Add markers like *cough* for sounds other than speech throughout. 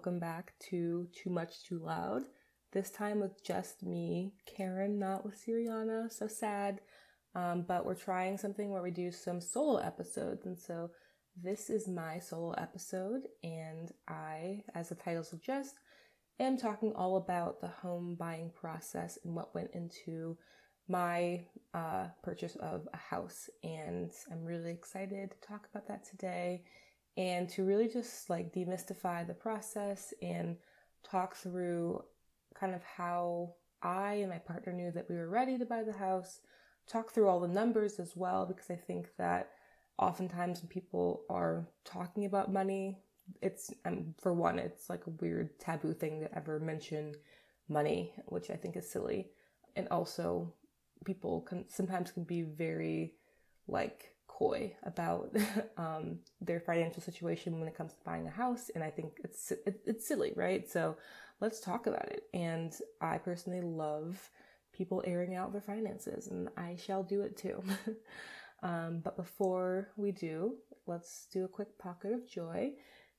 welcome back to Too Much Too Loud. This time with just me, Karen, not with Siriana. So sad. Um, but we're trying something where we do some solo episodes. And so this is my solo episode. And I, as the title suggests, am talking all about the home buying process and what went into my uh, purchase of a house. And I'm really excited to talk about that today and to really just like demystify the process and talk through kind of how I and my partner knew that we were ready to buy the house, talk through all the numbers as well, because I think that oftentimes when people are talking about money, it's, um, for one, it's like a weird taboo thing to ever mention money, which I think is silly. And also, people can sometimes can be very like coy about *laughs* um, their financial situation when it comes to buying a house, and I think it's it, it's silly, right? So let's talk about it. And I personally love people airing out their finances, and I shall do it too. *laughs* um, but before we do, let's do a quick pocket of joy.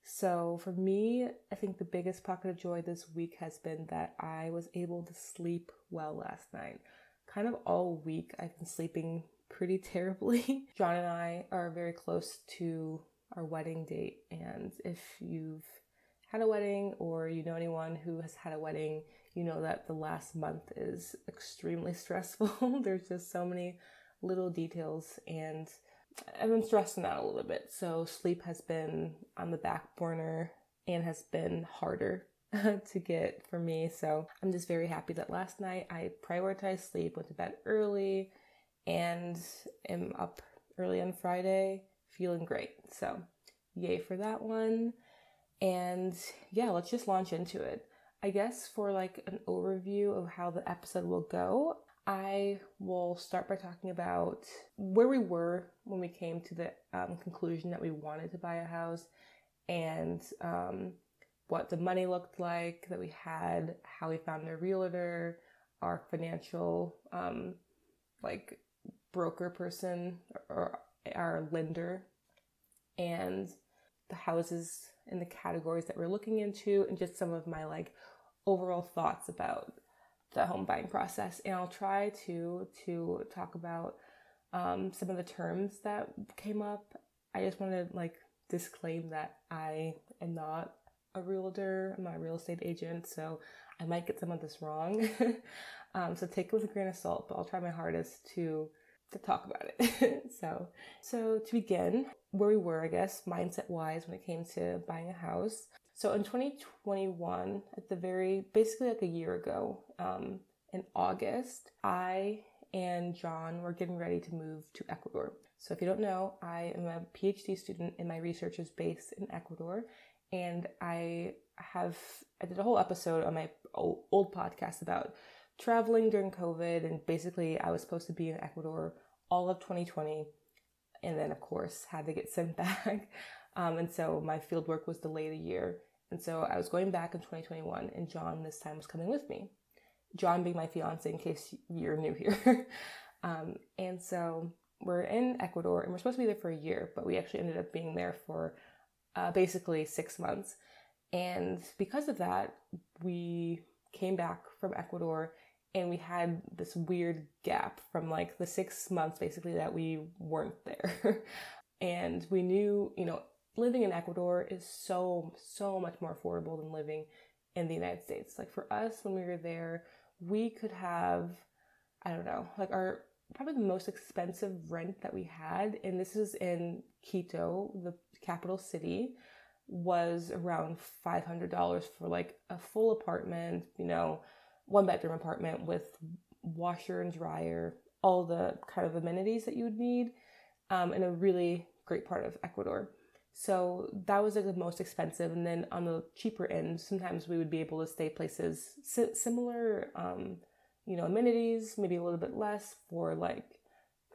So for me, I think the biggest pocket of joy this week has been that I was able to sleep well last night. Kind of all week, I've been sleeping pretty terribly. *laughs* John and I are very close to our wedding date, and if you've had a wedding or you know anyone who has had a wedding, you know that the last month is extremely *laughs* stressful. *laughs* There's just so many little details, and I've been stressing out a little bit. So, sleep has been on the back burner and has been harder to get for me. So, I'm just very happy that last night I prioritized sleep, went to bed early, and am up early on Friday feeling great. So, yay for that one. And yeah, let's just launch into it. I guess for like an overview of how the episode will go, I will start by talking about where we were when we came to the um, conclusion that we wanted to buy a house and um, what the money looked like that we had, how we found a realtor, our financial um, like broker person or our lender. And the houses and the categories that we're looking into and just some of my like overall thoughts about the home buying process. And i'll try to to talk about um, some of the terms that came up. I just want to like disclaim that i am not a realtor. I'm not a real estate agent so i might get some of this wrong. *laughs* Um, so take it with a grain of salt but i'll try my hardest to to talk about it. *laughs* so, so to begin, where we were, I guess, mindset wise, when it came to buying a house. So in 2021, at the very, basically like a year ago, um, in August, I and John were getting ready to move to Ecuador. So if you don't know, I am a PhD student and my research is based in Ecuador. And I have, I did a whole episode on my old, old podcast about traveling during COVID, and basically I was supposed to be in Ecuador all of 2020, and then of course had to get *laughs* sent back, um, and so my field work was delayed a year, and so I was going back in 2021, and John this time was coming with me. John being my fiance, in case you're new here, *laughs* um, and so we're in Ecuador, and we're supposed to be there for a year, but we actually ended up being there for uh, basically six months. And because of that, we came back from Ecuador and we had this weird gap from like the six months basically that we weren't *laughs* there. and we knew, you know, living in Ecuador is so, so much more affordable than living in the United States. Like for us, when we were there, we could have, I don't know, like our probably the most expensive rent that we had, and this is in Quito, the capital city, was around $500 for like a full apartment, you know, one bedroom apartment with washer and dryer, all the kind of amenities that you would need, um, in a really great part of Ecuador. So that was like the most expensive. And then on the cheaper end, sometimes we would be able to stay places si- similar, um, you know, amenities, maybe a little bit less for like,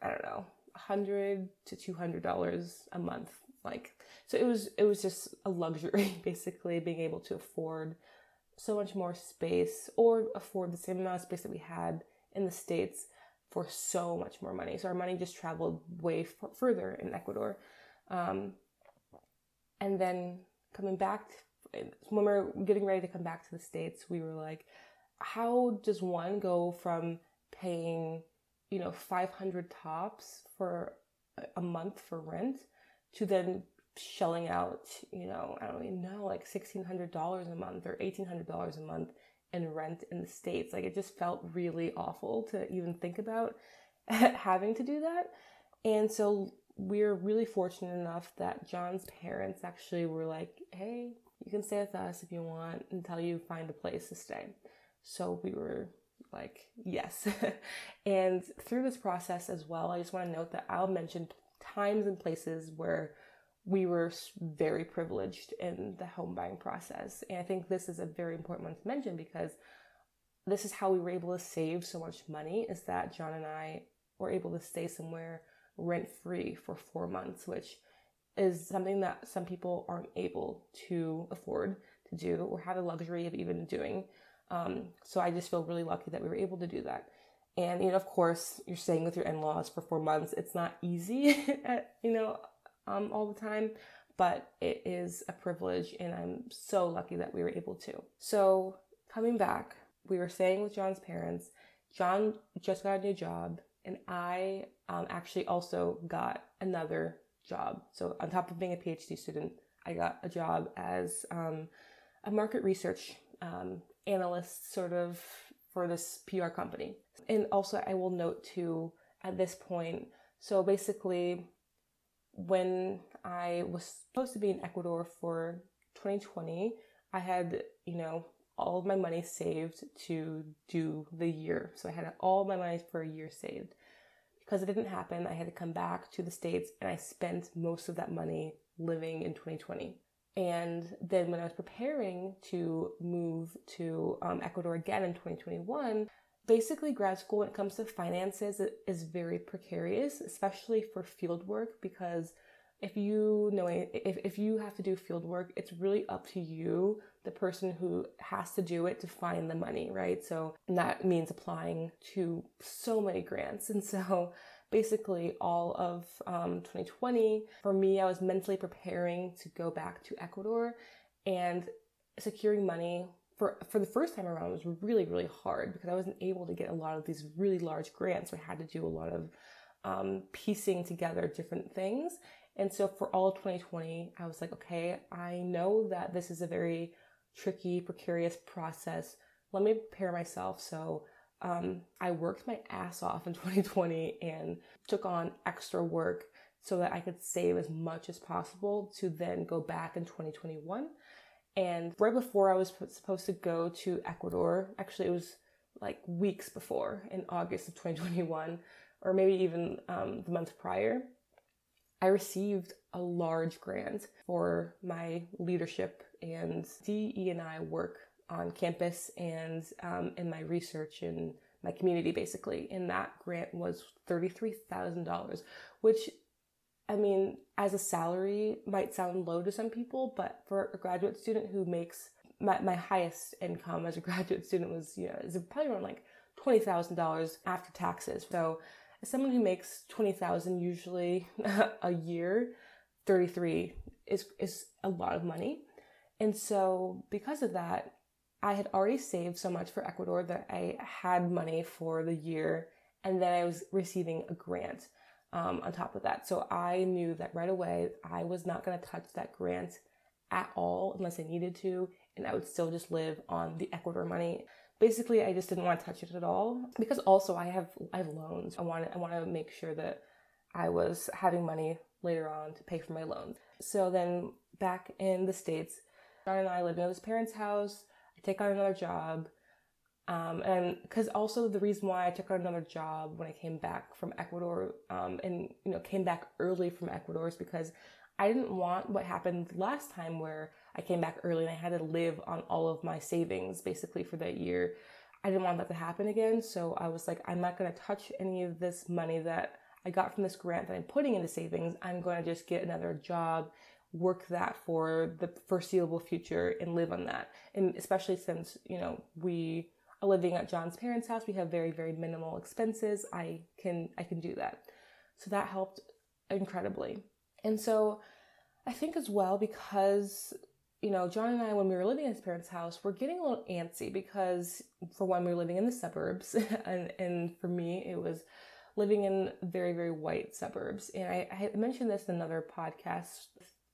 I don't know, hundred to two hundred dollars a month. Like, so it was it was just a luxury, *laughs* basically, being able to afford so much more space or afford the same amount of space that we had in the States for so much more money. So our money just traveled way f- further in Ecuador. Um, and then coming back when we are getting ready to come back to the States, we were like, how does one go from paying, you know, 500 tops for a month for rent to then shelling out, you know, I don't even know, like $1,600 a month or $1,800 a month in rent in the States. Like it just felt really awful to even think about *laughs* having to do that. And so we're really fortunate enough that John's parents actually were like, hey, you can stay with us if you want until you find a place to stay. So we were like, yes. *laughs* and through this process as well, I just want to note that I'll mention times and places where we were very privileged in the home buying process. And I think this is a very important one to mention because this is how we were able to save so much money is that John and I were able to stay somewhere rent free for four months, which is something that some people aren't able to afford to do or have the luxury of even doing. Um, so I just feel really lucky that we were able to do that. And you know, of course, you're staying with your in-laws for four months. It's not easy, *laughs* at, you know, um, all the time, but it is a privilege, and I'm so lucky that we were able to. So coming back, we were staying with John's parents. John just got a new job, and I um, actually also got another job. So on top of being a PhD student, I got a job as um, a market research um, analyst, sort of for this PR company. And also, I will note too at this point. So basically, when I was supposed to be in Ecuador for 2020, I had you know all of my money saved to do the year. So I had all my money for a year saved. Because it didn't happen, I had to come back to the States and I spent most of that money living in 2020. And then when I was preparing to move to um, Ecuador again in 2021, basically grad school when it comes to finances is very precarious, especially for field work because if you know if, if you have to do field work it's really up to you the person who has to do it to find the money right? So that means applying to so many grants. And so *laughs* basically all of um, 2020 for me i was mentally preparing to go back to ecuador and securing money for for the first time around it was really really hard because i wasn't able to get a lot of these really large grants so i had to do a lot of um, piecing together different things and so for all of 2020, I was like, okay, I know that this is a very tricky, precarious process. Let me prepare myself. So um, I worked my ass off in *laughs* 2020 and took on extra work so that I could save as much as possible to then go back in 2021. And right before I was supposed to go to Ecuador, actually, it was like weeks before in August of 2021, or maybe even um, the month prior, I received a large grant for my leadership and DE and I work on campus and um, in my research in my community, basically. And that grant was $33,000, which I mean, as a salary might sound low to some people, but for a graduate student who makes my, my highest income as a *laughs* graduate student was, you know, is probably around like $20,000 after taxes. So as someone who makes 20,000 usually *laughs* a year, 33 is is a lot of money. And so because of that, I had already saved so much for Ecuador that I had money for the year and then I was receiving a grant um, on top of that. So I knew that right away I was not going to touch that grant at all unless I needed to, and I would still just live on the Ecuador money basically I just didn't want to touch it at all because also I have I have loans. I want I want to make sure that I was having money later on to pay for my loans. So then back in the states, John and I live in his parents' house. I take on another job. Um, and because also the reason why I took on another job when I came back from Ecuador, um, and you know came back early from Ecuador is because I didn't want what happened last time where I came back early and I had to live on all of my savings basically for that year. I didn't want that to happen again. So I was like, I'm not going to touch any of this money that I got from this grant that I'm putting into savings. I'm going to just get another job, work that for the foreseeable future and live on that. And especially since, you know, we living at John's parents' house, we have very, very minimal expenses. I can, I can do that. So that helped incredibly. And so I think as well, because you know, John and I, when we were living in his parents' house, we're getting a little antsy because, for one, we were living in the suburbs, *laughs* and and for me, it was living in very very white suburbs. And I, I mentioned this in another podcast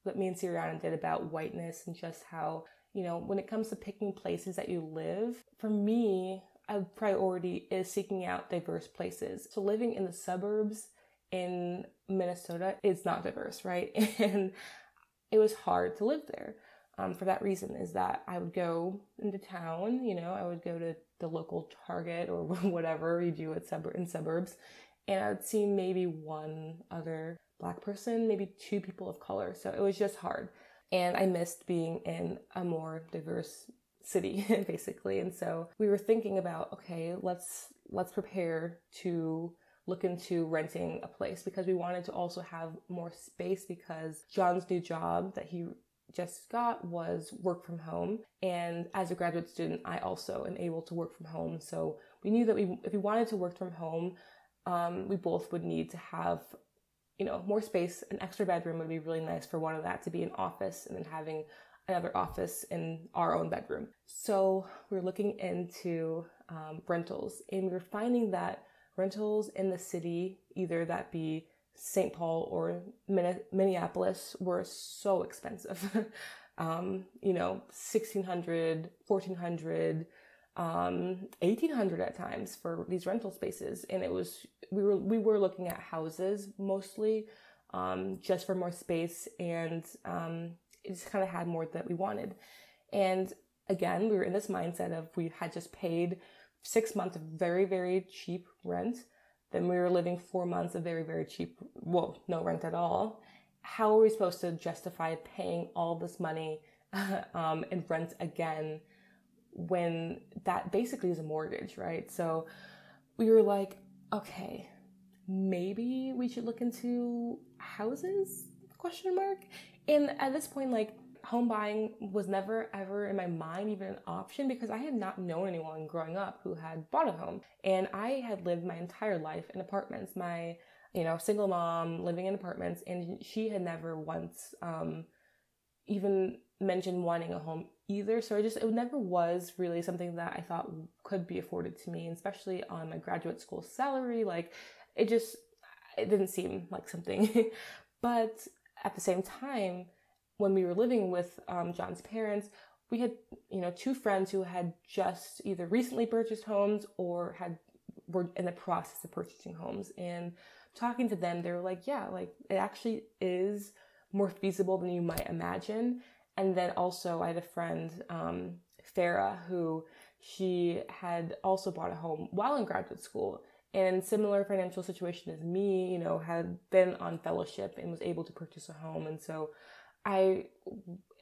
that me and Siriana did about whiteness and just how you know when it comes to picking places that you live, for me, a priority is seeking out diverse places. So living in the suburbs in Minnesota is not diverse, right? *laughs* And it was hard to live there um, for that reason is that I would go into town, you know, I would go to the local Target or *laughs* whatever you do at sub- in suburbs, and I would see maybe one other black person, maybe two people of color. So it was just hard. And I missed being in a more diverse city *laughs* basically. And so we were thinking about, okay, let's let's prepare to look into renting a place because we wanted to also have more space because John's new job that he just got was work from home. And as a graduate student, I also am able to work from home. So we knew that we, if we wanted to work from home, um, we both would need to have, you know, more space. An extra bedroom would be really nice for one of that to be an office and then having another office in our own bedroom. So we were looking into um, rentals and we were finding that rentals in the city, either that be St. Paul or Minneapolis were so expensive. *laughs* um, you know, 1600, 1400, um, 1800 at times for these rental spaces. And it was, we were, we were looking at houses mostly, um, just for more space and, um, it just kind of had more that we wanted. And again, we were in this mindset of we had just paid six months of very, very cheap rent then we were living four months of very, very cheap, well, no rent at all. How are we supposed to justify paying all this money *laughs* um, in rent again when that basically is a mortgage, right? So we were like, okay, maybe we should look into houses? Question mark. And at this point, like home buying was never ever in my mind even an option because I had not known anyone growing up who had bought a home. And I had lived my entire life in apartments. My, you know, single mom living in apartments, and she had never once um, even mentioned wanting a home either. So I just, it never was really something that I thought could be afforded to me, especially on my graduate school salary. Like, it just, it didn't seem like something. *laughs* but at the same time, when we were living with um, John's parents, we had you know two friends who had just either recently purchased homes or had were in the process of purchasing homes. And talking to them, they were like, "Yeah, like it actually is more feasible than you might imagine." And then also, I had a friend, um, Farah, who she had also bought a home while in graduate school and similar financial situation as me, you know, had been on fellowship and was able to purchase a home. And so I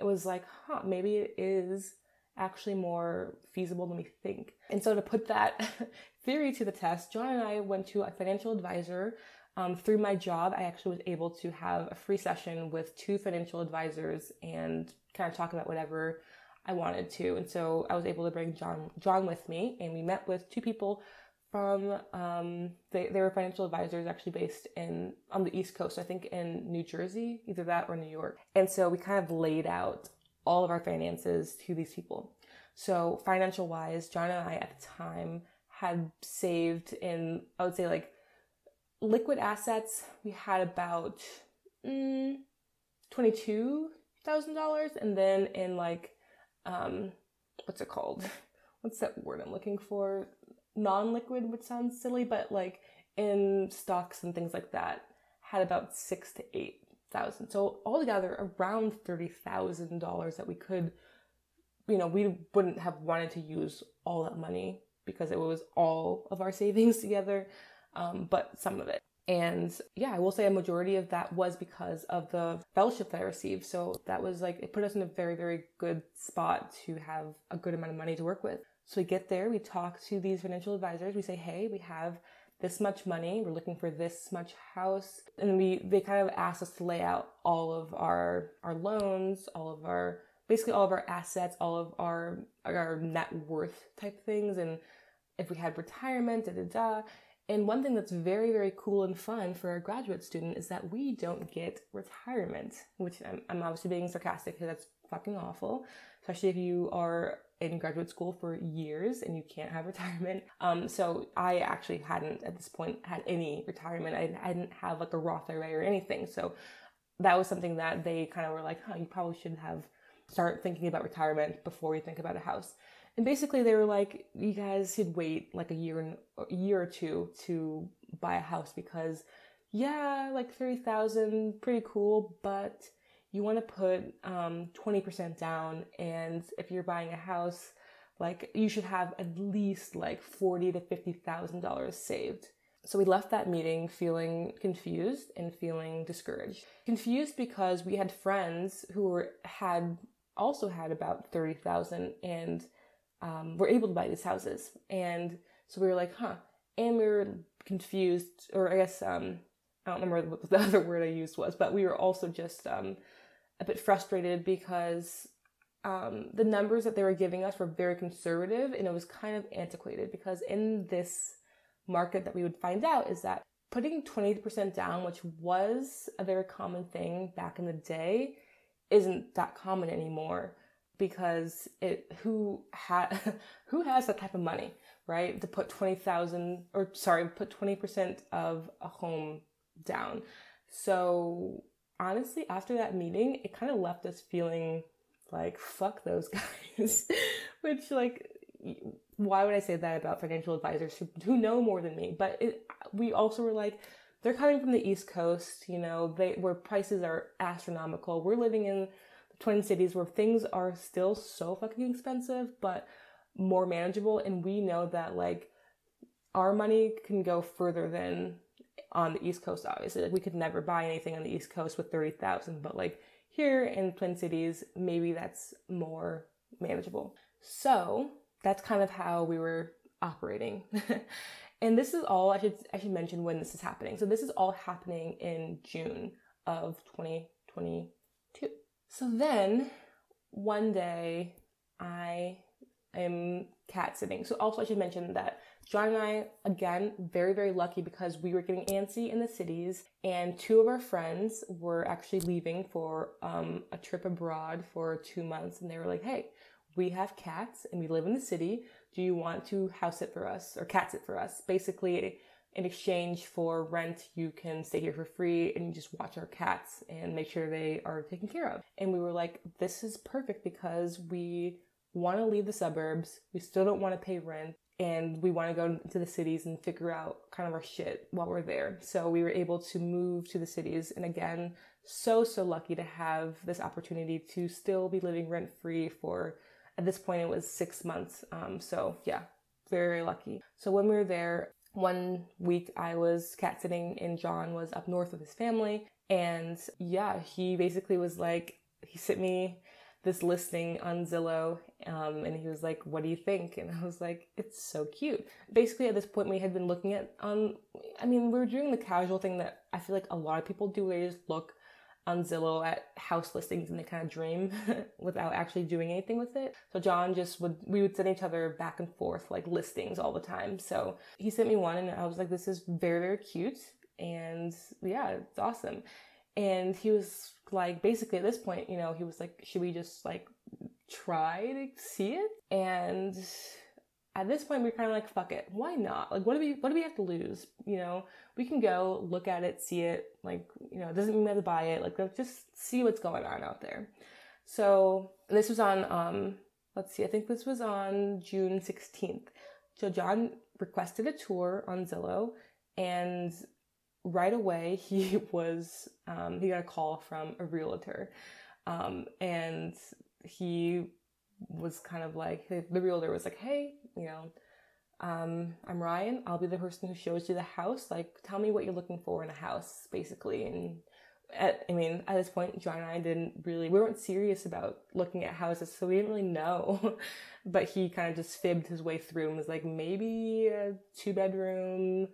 was like, huh, maybe it is actually more feasible than we think. And so to put that *laughs* theory to the test, John and I went to a financial advisor. Um, through my job, I actually was able to have a free session with two financial advisors and kind of talk about whatever I wanted to. And so I was able to bring John John with me, and we met with two people from um, they, they were financial advisors actually based in on the east coast i think in new jersey either that or new york and so we kind of laid out all of our finances to these people so financial wise john and i at the time had saved in i would say like liquid assets we had about mm, $22000 and then in like um, what's it called? *laughs* What's that word i'm looking for? Non-liquid which sounds silly but like in stocks and things like that had about six to eight thousand. So altogether around thirty thousand dollars that we could you know we wouldn't have wanted to use all that money because it was all of our *laughs* savings together um, but some of it and yeah i will say a majority of that was because of the fellowship that i received so that was like it put us in a very very good spot to have a good amount of money to work with so we get there, we talk to these financial advisors, we say, hey, we have this much money, we're looking for this much house. And we they kind of ask us to lay out all of our our loans, all of our basically all of our assets, all of our our net worth type things and if we had retirement, da da da. And one thing that's very, very cool and fun for a graduate student is that we don't get retirement, which I'm, I'm obviously being sarcastic because that's fucking awful, especially if you are in graduate school for years and you can't have *laughs* retirement. Um, so I actually hadn't at this point had any retirement. I, I didn't have like a Roth IRA or anything. So that was something that they kind of were like, huh, you probably should have start thinking about retirement before you think about a house. And basically they were like, you guys should wait like a year and a year or two to buy a house because yeah, like 30,000, pretty cool, but you want to put um, 20% down. And if you're buying a house, like you should have at least like forty to fifty thousand dollars saved. So we left that meeting feeling confused and feeling discouraged. Confused because we had friends who were had also had about thirty thousand and um, were able to buy these houses, and so we were like, huh. And we were confused, or I guess um, I don't remember what the *laughs* other word I used was, but we were also just um, a bit frustrated because um, the numbers that they were giving us were very conservative and it was kind of antiquated because in this market that we would find out is that putting 20% down, which was a very common thing back in the day, isn't that common anymore because it who had *laughs* who has that type of money, right? To put 20,000 or sorry, put 20% of a home down. So honestly, after that meeting, it kind of left us feeling like, fuck those *laughs* guys. Which, like, why would I say that about financial advisors who, who know more than me? But it, we also were like, they're coming from the East Coast, you know, they where prices are astronomical. We're living in Twin Cities where things are still so fucking expensive, but more manageable. And we know that like our money can go further than on the East Coast, obviously. Like we could never buy anything on the East Coast with 30,000, but like here in Twin Cities, maybe that's more manageable. So that's kind of how we were operating. *laughs* and this is all I should I should mention when this is happening. So this is all happening in June of 2022. So then one day I am cat sitting. So also I should mention that John and I, again, very, very lucky because we were getting antsy in the cities, and two of our friends were actually leaving for um, a trip abroad for two months, and they were like, hey, we have cats and we live in the city. Do you want to house sit for us or cat sit for us? Basically, in exchange for rent, you can stay here for free and you just watch our cats and make sure they are taken care of. And we were like, this is perfect because we want to leave the suburbs. We still don't want to pay rent and we want to go to the cities and figure out kind of our shit while we're there. So we were able to move to the cities. And again, so, so lucky to have this opportunity to still be living rent free for, at this point, it was six months. Um, so yeah, very, very lucky. So when we were there, one week I was cat sitting and John was up north with his family. And yeah, he basically was like, he sent me this listing on Zillow, um, and he was like, "What do you think?" And *laughs* I was like, "It's so cute." Basically, at this point, we had been looking at on. I mean, we were doing the casual thing that I feel like a lot of people do. They just look on Zillow at house listings and they kind of dream *laughs* without actually doing anything with it. So John just would we would send each other back and forth like listings all the time. So he sent me one, and I was like, "This is very very cute." And yeah, it's awesome. And he was like, basically at this point, you know, he was like, should we just like try to see it? And at this point, we are kind of like, fuck it, why not? Like, what do we, what do we have to lose? You know, we can go look at it, see it. Like, you know, it doesn't mean we have to buy it. Like, let's just see what's going on out there. So this was on, um, let's see, I think this was on June 16th. So John requested a tour on Zillow and right away *laughs* he was um, he got a call from a realtor um, and he was kind of like the realtor was like hey you know um, i'm ryan i'll be the person who shows you the house like tell me what you're looking for in a house basically and at, i mean at this point john and i didn't really we weren't serious about looking at houses so we didn't really know *laughs* but he kind of just fibbed his way through and was like maybe a two bedroom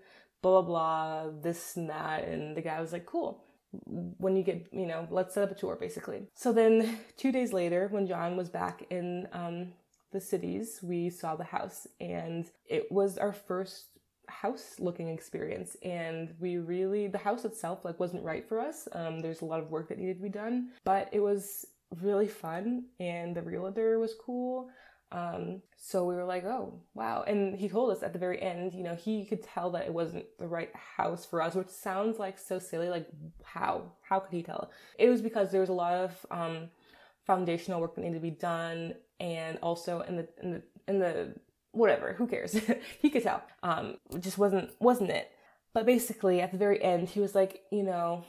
blah, blah, blah, this and that. And the guy was like, cool. When you get, you know, let's set up a tour basically. So then *laughs* two days later, when John was back in um, the cities, we saw the house and it was our first house looking experience and we really the house itself like wasn't right for us um there's a lot of work that needed to be done but it was really fun and the realtor was cool. Um, so we were like, oh, wow. And he told us at the very end, you know, he could tell that it wasn't the right house for us, which sounds like so silly. Like, how? How could he tell? It was because there was a lot of um, foundational work that needed to be done. And also in the, in the, in the, whatever, who cares? *laughs* he could tell. Um, just wasn't, wasn't it. But basically, at the very end, he was like, you know,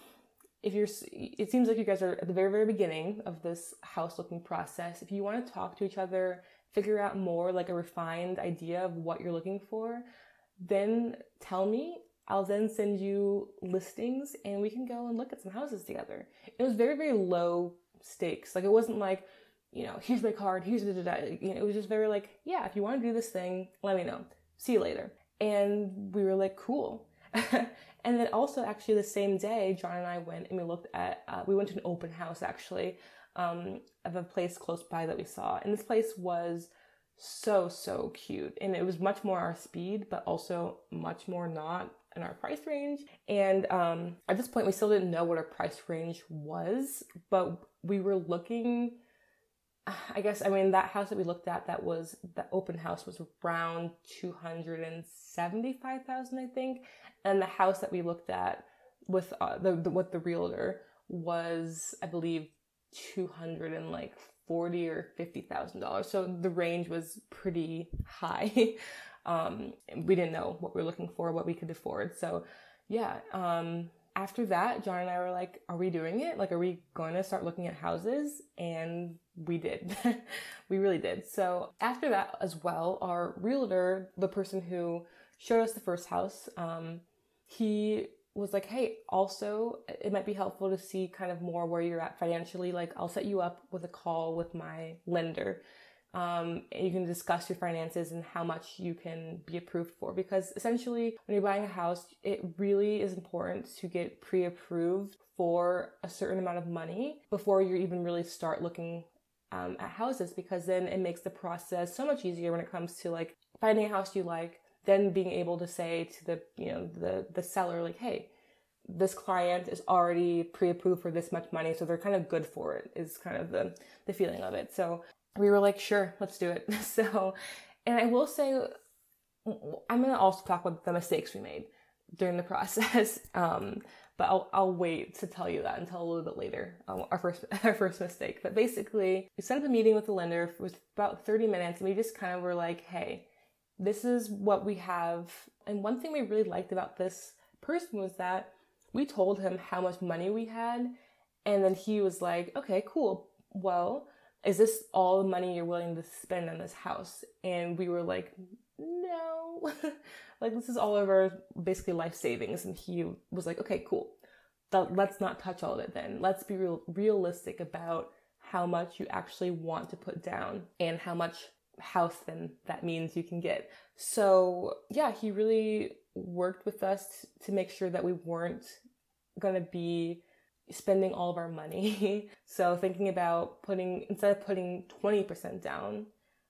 if you're it seems like you guys are at the very very beginning of this house looking process if you want to talk to each other figure out more like a refined idea of what you're looking for then tell me. I'll then send you listings and we can go and look at some houses together. It was very very low stakes. Like it wasn't like you know here's my card here's the you know it was just very like yeah if you want to do this thing let me know. See you later. And we were like cool. *laughs* And then also actually the same day, John and I went and we looked at, uh, we went to an open house actually um, of a place close by that we saw. And this place was so, so cute. And it was much more our speed, but also much more not in our price range. And um, at this point, we still didn't know what our price range was, but we were looking I guess I mean that house that we looked at that was the open house was around 275,000 I think and the house that we looked at with uh, the, the with the realtor was I believe 200 and like 40 or 50,000 dollars so the range was pretty *laughs* high um we didn't know what we were looking for what we could afford so yeah um after that, John and I were like, are we doing it? Like, are we going to start looking at houses? And we did. *laughs* we really did. So after that as well, our realtor, the person who showed us the first house, um, he was like, hey, also, it might be helpful to see kind of more where you're at financially. Like, I'll set you up with a call with my lender um, you can discuss your finances and how much you can be approved for. Because essentially, when you're buying a house, it really is important to get pre approved for a certain amount of money before you even really start looking um, at houses because then it makes the process so much easier when it comes to like finding a house you like then being able to say to the you know the the seller like hey this client is already pre-approved for this much money so they're kind of good for it is kind of the the feeling of it so we were like, sure, let's do it. *laughs* So, and I will say, I'm going to also talk about the mistakes we made during the *laughs* process. Um, but I'll, I'll wait to tell you that until a little bit later. Um, our first, *laughs* our first mistake. But basically, we set up a meeting with the lender. Was about 30 minutes and we just kind of were like, hey, this is what we have. And one thing we really liked about this person was that we told him how much money we had. And then he was like, okay, cool. Well, is this all the money you're willing to spend on this house? And we were like, no, *laughs* like this is all of our basically life savings. And he was like, okay, cool. Let's not touch all of it then. Let's be real, realistic about how much you actually want to put down and how much house then that means you can get. So yeah, he really worked with us to make sure that we weren't gonna be spending all of our money. *laughs* so thinking about putting instead of putting 20% down,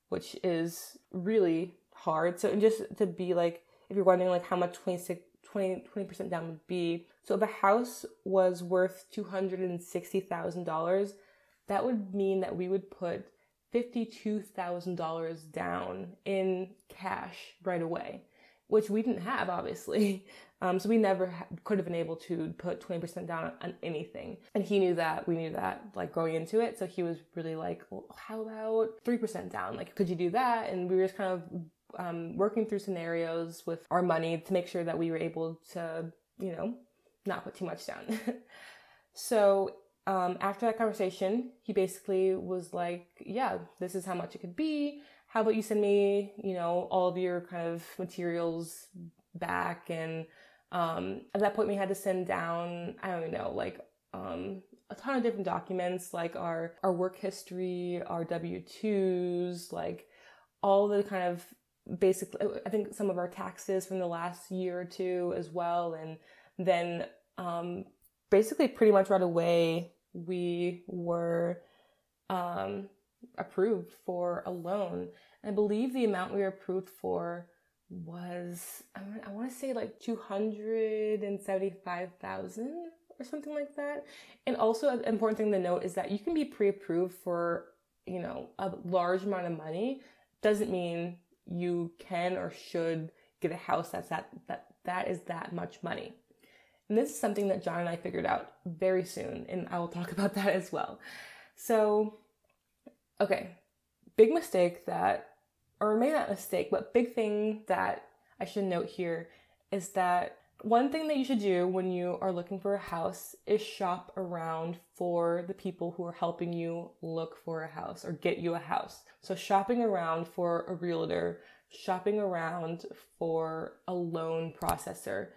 which is really hard. So just to be like if you're wondering like how much 26 20 20% down would be. So if a house was worth $260,000, that would mean that we would put $52,000 down in cash right away, which we didn't have obviously. *laughs* Um, so we never ha- could have been able to put 20% down on anything. And he knew that, we knew that, like going into it. So he was really like, well, how about 3% down? Like, could you do that? And we were just kind of um, working through scenarios with our money to make sure that we were able to, you know, not put too much down. *laughs* so um, after that conversation, he basically was like, yeah, this is how much it could be. How about you send me, you know, all of your kind of materials back and um, at that point, we had to send down, I don't even know, like um, a ton of different documents, like our, our work history, our W 2s, like all the kind of basically, I think some of our taxes from the last year or two as well. And then um, basically, pretty much right away, we were um, approved for a loan. I believe the amount we were approved for was I, want to say like two hundred and seventy five thousand or something like that. And also, an important thing to note is that you can be pre approved for, you know, a large amount of money. Doesn't mean you can or should get a house that's that, that, that is that much money. And this is something that John and I figured out very soon, and I will talk *laughs* about that as well. So, okay, big mistake that, or maybe not mistake, but big thing that I should note here is that one thing that you should do when you are looking for a house is shop around for the people who are helping you look for a house or get you a house. So, shopping around for a realtor, shopping around for a loan processor,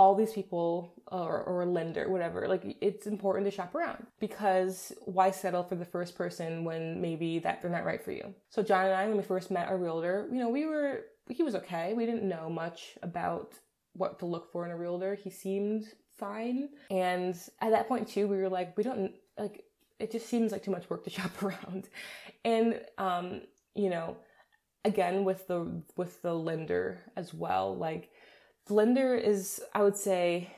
all these people or, or a lender, whatever, like it's important to shop around because why settle for the first person when maybe that they're not right for you? So John and I, when we first met our realtor, you know, we were, he was okay. We didn't know much about what to look for in a realtor. He seemed fine. And at that point too, we were like, we don't like, it just seems like too much work to *laughs* shop around. And, um, you know, again with the, with the lender as well, like, Blender is, I would say,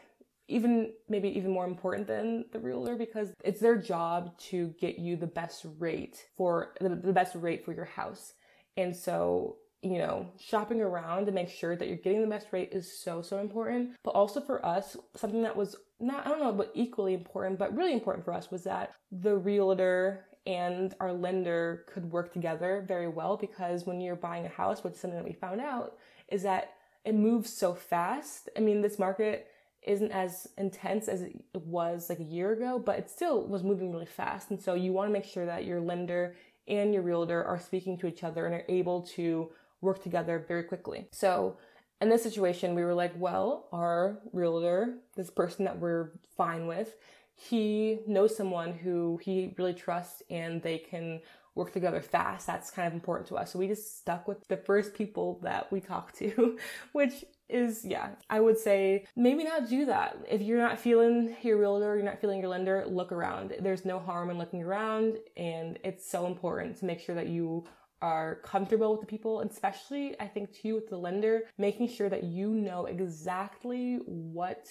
even maybe even more important than the realtor because it's their job to get you the best rate for the, the best rate for your house. And so, you know, shopping around to make sure that you're getting the best rate is so, so important. But also for us, something that was not, I don't know, but equally important, but really important for us was that the realtor and our lender could work together very well because when you're buying a house, which is something that we found out, is that it moves so fast. I mean, this market isn't as intense as it was like a year ago, but it still was moving really fast. And so you want to make sure that your lender and your realtor are speaking to each other and are able to work together very quickly. So in this situation, we were like, well, our realtor, this person that we're fine with, he knows someone who he really trusts and they can work together fast. That's kind of important to us. So we just stuck with the first people that we talked to, *laughs* which is, yeah, I would say maybe not do that. If you're not feeling your realtor, you're not feeling your lender, look around. There's no harm in looking around. And it's so important to make sure that you are comfortable with the people, especially I think too with the lender, making sure that you know exactly what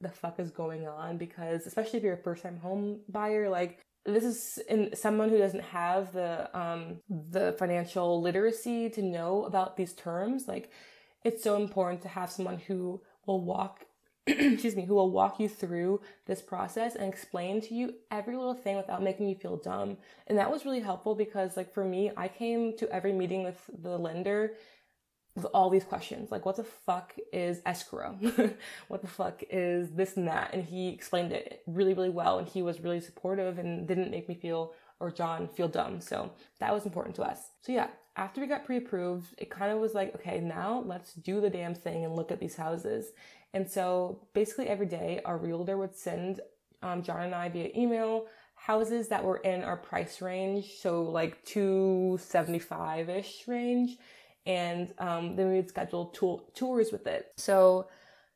the fuck is going on because especially if you're a first time home buyer, like this is in someone who doesn't have the um, the financial literacy to know about these terms like it's so important to have someone who will walk *clears throat* excuse me who will walk you through this process and explain to you every little thing without making you feel dumb. And that was really helpful because like for me i came to every meeting with the lender all these questions like what the fuck is escrow? *laughs* What the fuck is this and that? And he explained it really really well and he was really supportive and didn't make me feel or john feel dumb. So that was important to us. So yeah after we got pre-approved it kind of was like okay now let's do the damn thing and look at these houses. And so basically every day our realtor would send um, john and i via email houses that were in our price range so like 275ish range and um, then we would schedule tours with it. So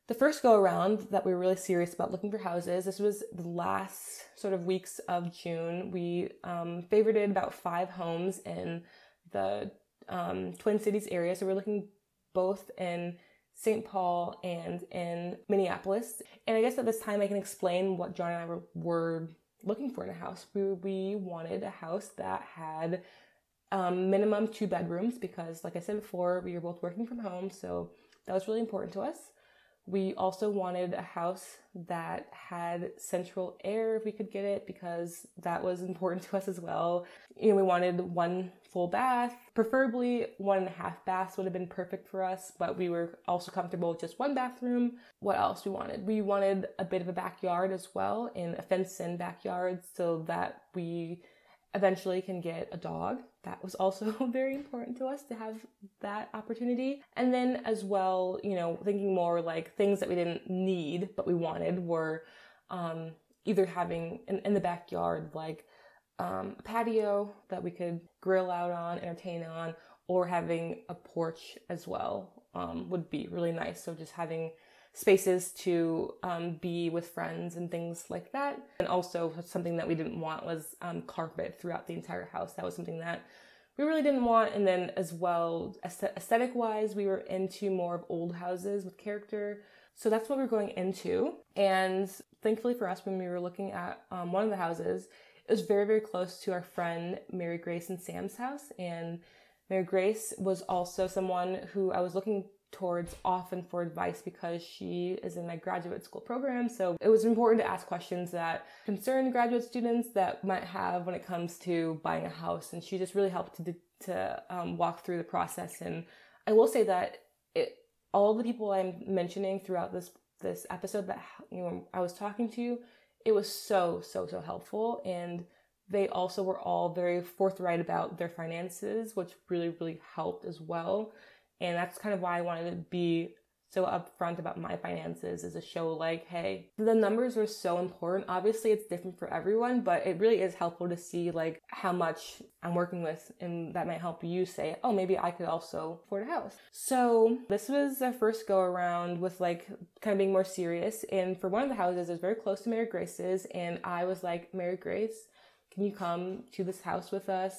the first go around that we were really serious about looking for houses, this was the last sort of weeks of June. We um, favorited about five homes in the um, Twin Cities area. So we're looking both in St. Paul and in Minneapolis. And I guess at this time I can explain what John and I were, were looking for in a house. We, we wanted a house that had um, minimum two bedrooms because, like I said before, we were both working from home, so that was really important to us. We also wanted a house that had central air if we could get it because that was important *laughs* to us as well. You know, we wanted one full bath, preferably one and a half baths would have been perfect for us, but we were also comfortable with just one bathroom. What else we wanted? We wanted a bit of a backyard as well in a fenced in backyard so that we eventually can get a dog. That was also *laughs* very important to us to have that opportunity. And then as well, you know, thinking more like things that we didn't need but we wanted were um, either having in, in, the backyard like um, a patio that we could grill out on, entertain on, or having a porch as well um, would be really nice. So just having spaces to um, be with friends and things like that. And also, something that we didn't want was um, carpet throughout the entire house. That was something that we really didn't want. And then as well, aesthetic wise, we were into more of old houses with character. So that's what we are going into. And thankfully for us, when we were looking at um, one of the houses, it was very, very close to our friend Mary Grace and Sam's house. And Mary Grace was also someone who I was looking towards often for advice because she is in my graduate school program. So it was important to ask questions that concern graduate students that might have when it comes to buying a house. And she just really helped to, to um, walk through the process. And I will say that it, all the people I'm mentioning throughout this this episode that you know I was talking to, it was so so so helpful and they also were all very forthright about their finances, which really really helped as well. And that's kind of why I wanted to be so upfront about my finances is a show like, hey, the numbers are so important. Obviously, it's different for everyone, but it really is helpful to see like how much I'm working with, and that might help you say, oh, maybe I could also afford a house. So this was the first go around with like kind of being more serious. And for one of the houses, it was very close to Mary Grace's, and I was like, Mary Grace, can you come to this house with us?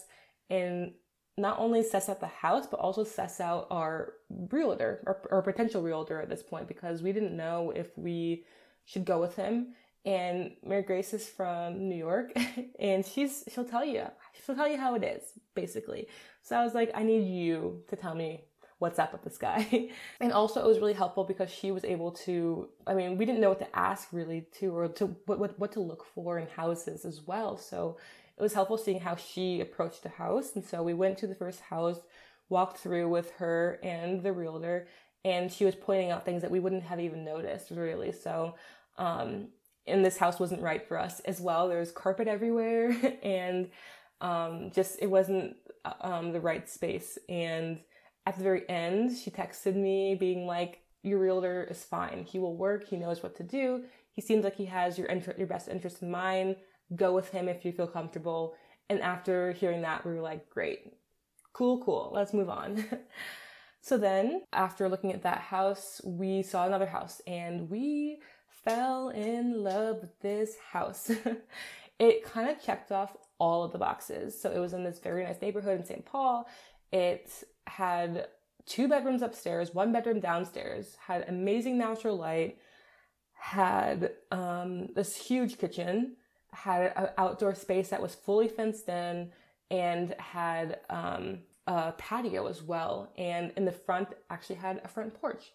And not only sets out the house, but also sets out our realtor or, or potential realtor at this point because we didn't know if we should go with him. And Mary Grace is from New York *laughs* and she's, she'll tell you, she'll tell you how it is, basically. So I was like, I need you to tell me what's up with this guy. *laughs* and also it was really helpful because she was able to, I mean, we didn't know what to ask really to, or to what, what, what to look for in houses as well. So it was helpful seeing how she approached the house. And so we went to the first house, walked through with her and the realtor, and she was pointing out things that we wouldn't have even noticed really. So, um, and this house wasn't right for us as well. There was carpet everywhere *laughs* and, um, just, it wasn't, um, the right space. And at the very end, she texted me being like, your realtor is fine. He will work. He knows what to do. He seems like he has your inter- your best interest in mind go with him if you feel comfortable. And after hearing that, we were like, great, cool, cool, let's move on. *laughs* so then, after looking at that house, we saw another house and we fell in love with this house. *laughs* it kind of checked off all of the boxes. So it was in this very nice neighborhood in St. Paul. It had two bedrooms upstairs, one bedroom downstairs, had amazing natural light, had um, this huge kitchen, had an outdoor space that was fully fenced in and had um, a patio as well. And in the front, actually had a front porch.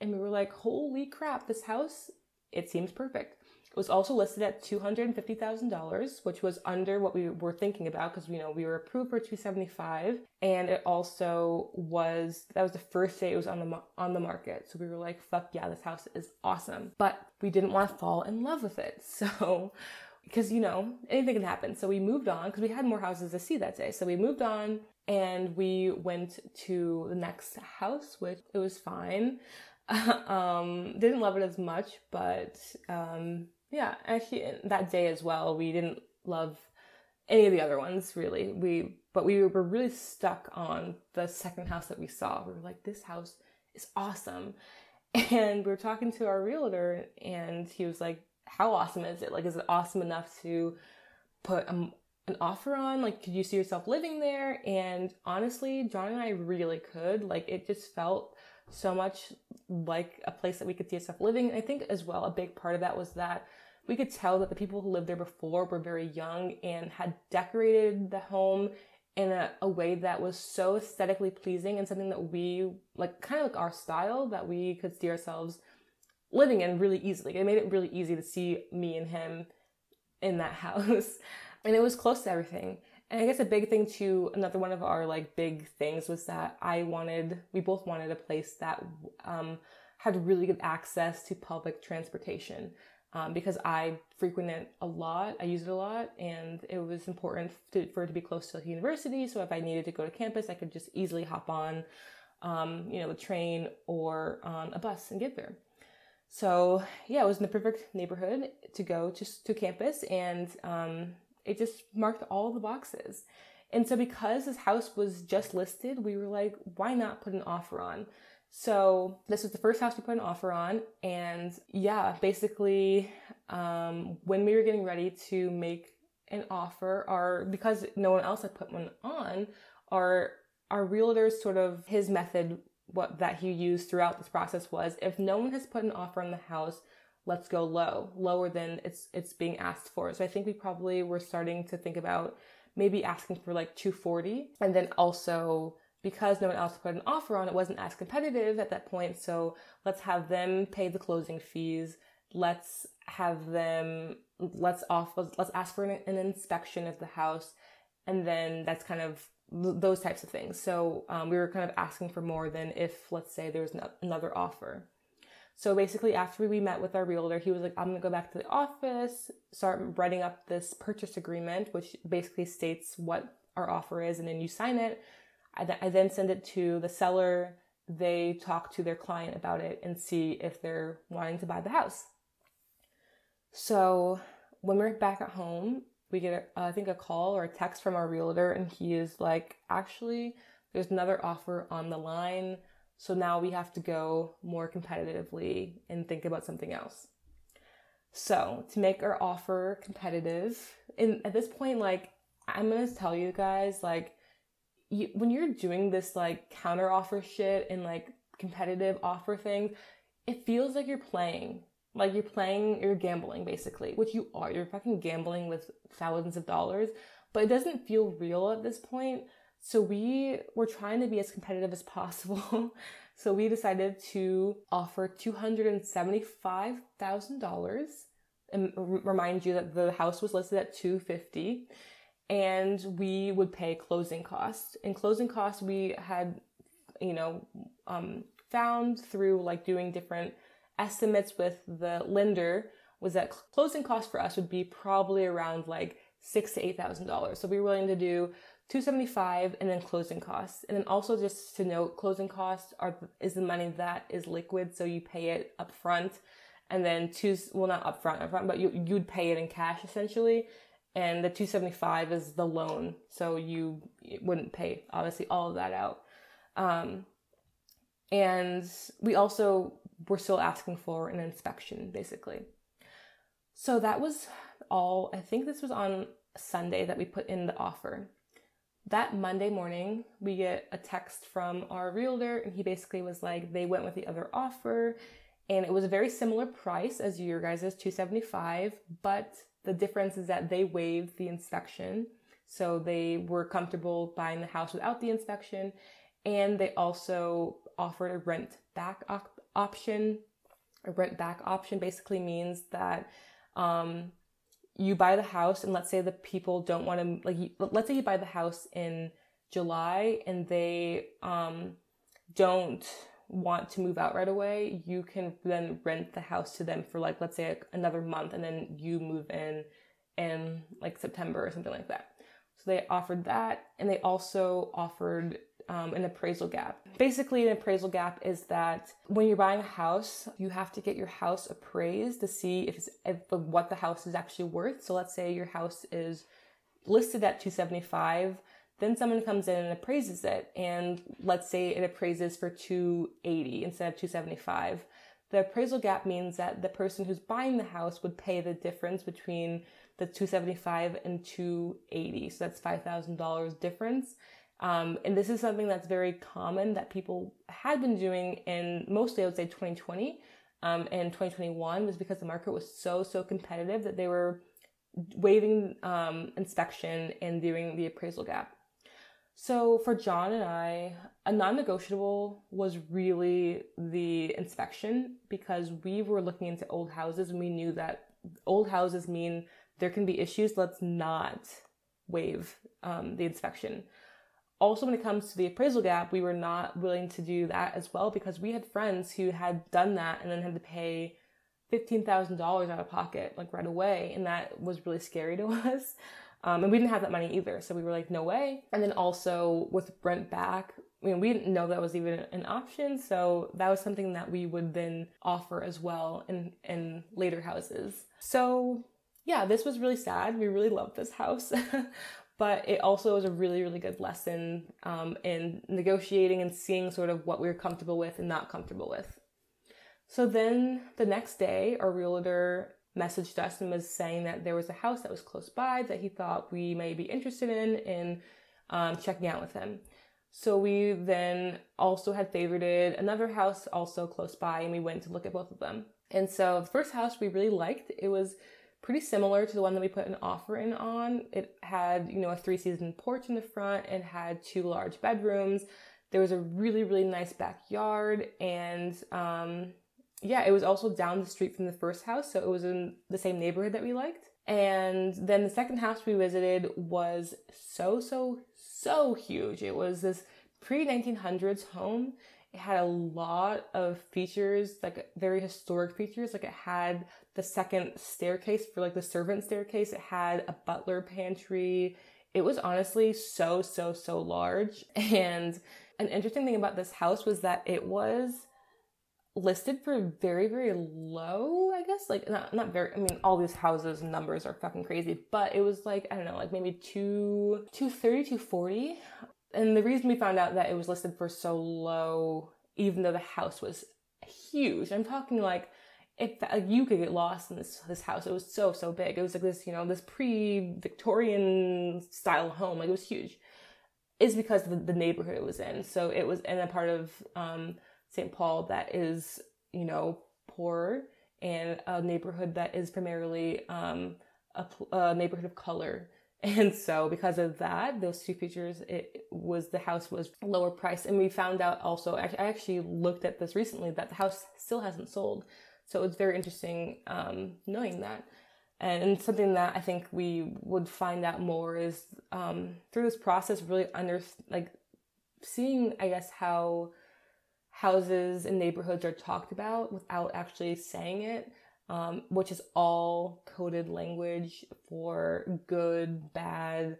And we were like, holy crap, this house, it seems perfect. It was also listed at $250,000, which was under what we were thinking about because, you know, we were approved for 275 and it also was, that was the first day it was on the, on the market. So we were like, fuck yeah, this house is awesome. But we didn't want to fall in love with it. *laughs* So because you know anything can happen. So we moved on because we had more houses to see that day. So we moved on and we went to the next house, which it was fine. *laughs* um, didn't love it as much, but um, yeah, actually that day as well, we didn't love any of the other ones really. We but we were really stuck on the second house that we saw. We were like, this house is awesome. *laughs* And we were talking to our realtor, and he was like, how awesome is it? Like, is it awesome enough to put a, an offer on? Like, could you see yourself living there? And honestly, John and I really could. Like, it just felt so much like a place that we could see ourselves living. And I think as well, a big part of that was that we could tell that the people who lived there before were very young and had decorated the home in a, a, way that was so aesthetically pleasing and something that we like kind of like our style that we could see ourselves living in really easily. It made it really easy to see me and him in that *laughs* house. And it was close to everything. And I guess a big thing too, another one of our like big things was that I wanted, we both wanted a place that um, had really good access to public transportation. Um, because I frequent it a lot, I use it a lot, and it was important to, for it to be close to the university. So if I needed to go to campus, I could just easily hop on, um, you know, a train or on a bus and get there. So yeah, it was in the perfect neighborhood to go to, to campus and um, it just marked all the boxes. And so because this house was just listed, we were like, why not put an offer on? So this was the first house we put an offer on. And yeah, basically, um, when we were getting ready to make an offer, our, because no one else had put one on, our our realtor's sort of his method what that he used throughout this process was if no one has put an offer on the house, let's go low, lower than it's it's being asked for. So I think we probably were starting to think about maybe asking for like 240 and then also because no one else put an offer on it wasn't as competitive at that point. So let's have them pay the closing fees. Let's have them let's off let's ask for an, an inspection of the house. And then that's kind of those types of things. So um, we were kind of asking for more than if let's say there was no, another offer. So basically after we met with our realtor he was like i'm to go back to the office start writing up this purchase agreement which basically states what our offer is and then you sign it. I, th- I then send it to the seller. They talk to their client about it and see if they're wanting to buy the house. So when we're back at home, we get, a, I think, a call or a text from our realtor, and he is like, actually, there's another offer on the line. So now we have to go more competitively and think about something else. So to make our offer competitive, and at this point, like, I'm gonna tell you guys, like, you, when you're doing this like counter offer shit and like competitive offer things, it feels like you're playing. Like you're playing, you're gambling basically, which you are. You're fucking gambling with thousands of dollars, but it doesn't feel real at this point. So we were trying to be as competitive as possible. *laughs* so we decided to offer $275,000 and remind you that the house was listed at 250 and we would pay closing costs. And closing costs we had, you know, um, found through like doing different estimates with the lender was that closing costs for us would be probably around like six to eight thousand dollars. So we were willing to do 275 and then closing costs. And then also just to note, closing costs are is the money that is liquid, so you pay it up front and then two well not up front, up front but you you'd pay it in cash essentially. And the 275 is the loan, so you wouldn't pay obviously all of that out. Um, and we also we're still asking for an inspection, basically. So that was all. I think this was on Sunday that we put in the offer. That Monday morning, we get a text from our realtor, and he basically was like, they went with the other offer, and it was a very similar price as your guys' 275, but the difference is that they waived the inspection. So they were comfortable buying the house without the inspection, and they also offered a rent back op- option, a rent back option basically means that um, you buy the house and let's say the people don't want to like let's say you buy the house in July and they um, don't want to move out right away, you can then rent the house to them for like let's say another month and then you move in in like September or something like that. So they offered that and they also offered um, an appraisal gap. Basically, an appraisal gap is that when you're buying a house, you have to get your house appraised to see if, if what the house is actually worth. So let's say your house is listed at 275 then someone comes in and appraises it and let's say it appraises for 280 instead of 275 the appraisal gap means that the person who's buying the house would pay the difference between the 275 and 280 so that's $5000 difference um, and this is something that's very common that people had been doing in mostly, I would say, 2020 um, and 2021 was because the market was so, so competitive that they were waiving um, inspection and doing the appraisal gap. So for John and I, a non-negotiable was really the inspection because we were looking into old houses and we knew that old houses mean there can be issues. Let's not waive um, the inspection also when it comes to the appraisal gap we were not willing to do that as well because we had friends who had done that and then had to pay $15000 out of pocket like right away and that was really scary to *laughs* us um, and we didn't have that money either so we were like no way and then also with rent back I mean, we didn't know that was even an option, so that was something that we would then offer as well in in later houses. So yeah, this was really sad. We really loved this house, *laughs* but it also was a really really good lesson um, in negotiating and seeing sort of what we were comfortable with and not comfortable with so then the next day our realtor messaged us and was saying that there was a house that was close by that he thought we may be interested in and um, checking out with him. So we then also had favorited another house also close by, and we went to look at both of them. And so the first house we really liked. It was pretty similar to the one that we put an offer in on. It had, you know, a three season porch in the front and had two large bedrooms. There was a really, really nice backyard. And um, yeah, it was also down the street from the first house. So it was in the same neighborhood that we liked. And then the second house we visited was so, so, so huge. It was this pre 1900s home. It had a lot of features, like very historic features. Like it had the second staircase for like the servant staircase. It had a butler pantry. It was honestly so, so, so large. *laughs* And an interesting thing about this house was that it was listed for very, very low, I guess. Like not not very I mean all these houses numbers are fucking crazy, but it was like, I don't know, like maybe two two thirty, two forty. And the reason we found out that it was listed for so low, even though the house was huge, I'm talking like if like you could get lost in this this house. It was so so big. It was like this, you know, this pre-Victorian style home. Like it was huge. Is because of the, neighborhood it was in. So it was in a part of um, St. Paul that is, you know, poor and a neighborhood that is primarily um, a, a, neighborhood of color. *laughs* And so, because of that, those two features, it was the house was lower price. And we found out also, I actually looked at this recently, that the house still hasn't sold. So it's very interesting um, knowing that. And something that I think we would find out more is um, through this process, really under like seeing, I guess, how houses and neighborhoods are talked about without actually saying it, um, which is all coded language for good, bad,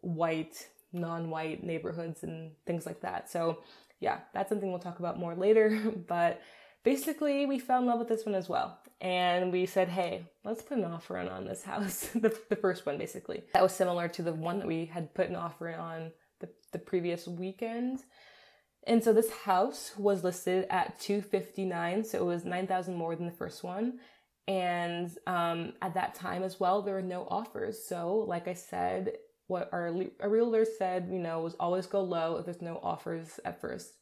white, non white neighborhoods and things like that. So, yeah, that's something we'll talk about more later. *laughs* but basically, we fell in love with this one as well. And we said, hey, let's put an offer in on this *laughs* house. the, the first one, basically. That was similar to the one that we had put an offer in on the, the previous weekend. And so this house was listed at 259, so it was 9,000 more than the first one. And um, at that time as well, there were no offers. So, like I said, what our, our realtor said, you know, was always go low if there's no offers at first.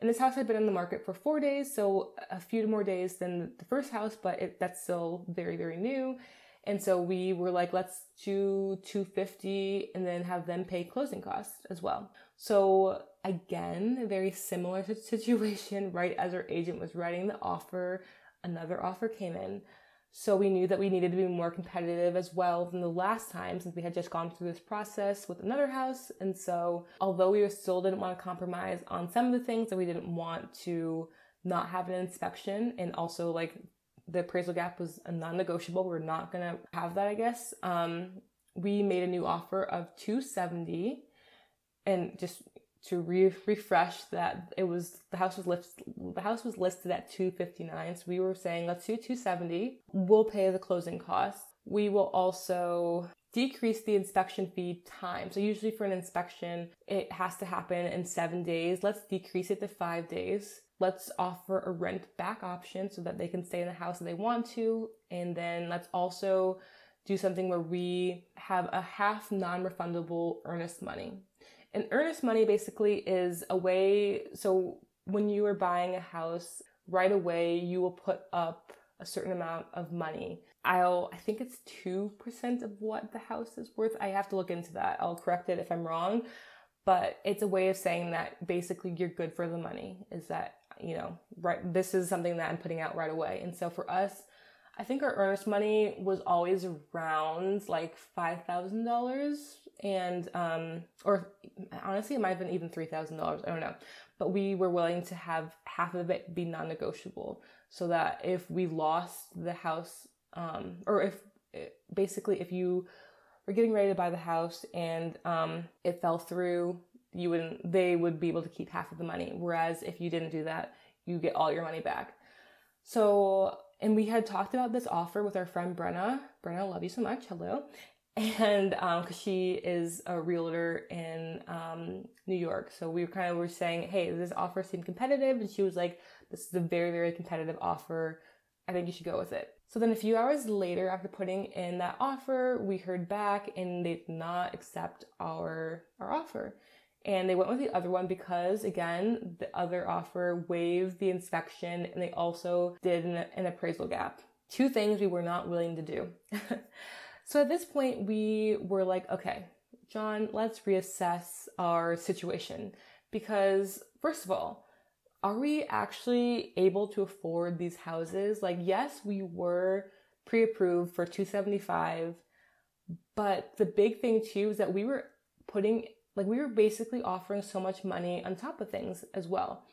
And this house had been on the market for four days, so a few more days than the first house, but it, that's still very, very new. And so we were like, let's do 250 and then have them pay closing costs as well. So again, very similar *laughs* situation, right as our agent was writing the offer, another offer came in. So we knew that we needed to be more competitive as well than the last time since we had just gone through this process with another house. And so although we still didn't want to compromise on some of the things that we didn't want to not have an inspection and also like the appraisal gap was a non-negotiable. We're not gonna have that, I guess. Um, we made a new offer of 270 and just to re- refresh that it was the house was listed the house was listed at 259 so we were saying let's do 270 we'll pay the closing costs. We will also decrease the inspection fee time. So usually for an inspection it has to happen in seven days. Let's decrease it to five days. Let's offer a rent back option so that they can stay in the house if they want to. And then let's also do something where we have a half non-refundable earnest money and earnest money basically is a way, so when you are buying a house, right away you will put up a certain amount of money. I'll, I think it's 2% of what the house is worth. I have to look into that. I'll correct it if I'm wrong. But it's a way of saying that basically you're good for the money, is that, you know, right, this is something that I'm putting out right away. And so for us, I think our earnest money was always around like $5,000 and um or honestly it might have been even three thousand dollars i don't know but we were willing to have half of it be non-negotiable so that if we lost the house um or if basically if you were getting ready to buy the house and um it fell through you wouldn't they would be able to keep half of the money whereas if you didn't do that you get all your money back so and we had talked about this offer with our friend Brenna. Brenna, love you so much. Hello and because um, she is a realtor in um, New York, so we kind of were saying, "Hey, this offer seemed competitive," and she was like, "This is a very, very competitive offer. I think you should go with it. So then a few hours later, after putting in that offer, we heard back and they did not accept our, our offer. And they went with the other one because, again, the other offer waived the inspection and they also did an, an appraisal gap. Two things we were not willing to do. *laughs* so at this point, we were like, okay, John, let's reassess our situation. Because, first of all, are we actually able to afford these houses? Like, yes, we were pre approved for 275 but the big thing too is that we were putting like we were basically offering so much money on top of things as well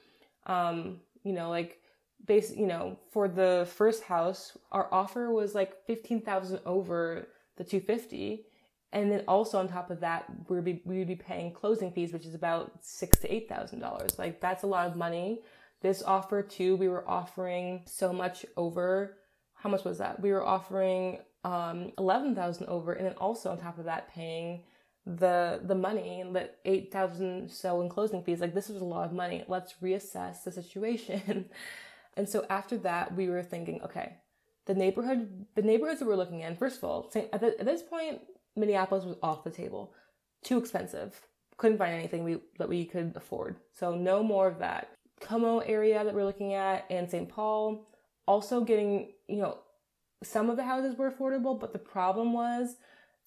um you know like base you know for the first house our offer was like 15000 over the 250 and then also on top of that we'd be, we'd be paying closing fees which is about six to eight thousand dollars. Like that's a lot of money. This offer too we were offering so much over how much was that? We were offering um 11000 over and then also on top of that paying the the money and the 8000 so in closing fees. Like this is a lot of money. Let's reassess the situation. *laughs* And so after that we were thinking okay the neighborhood the neighborhoods that we're looking in first of all at, the, at this point minneapolis was off the table. Too expensive. Couldn't find anything we, that we could afford. So no more of that. Como area that we're looking at and st paul also getting you know some of the houses were affordable but the problem was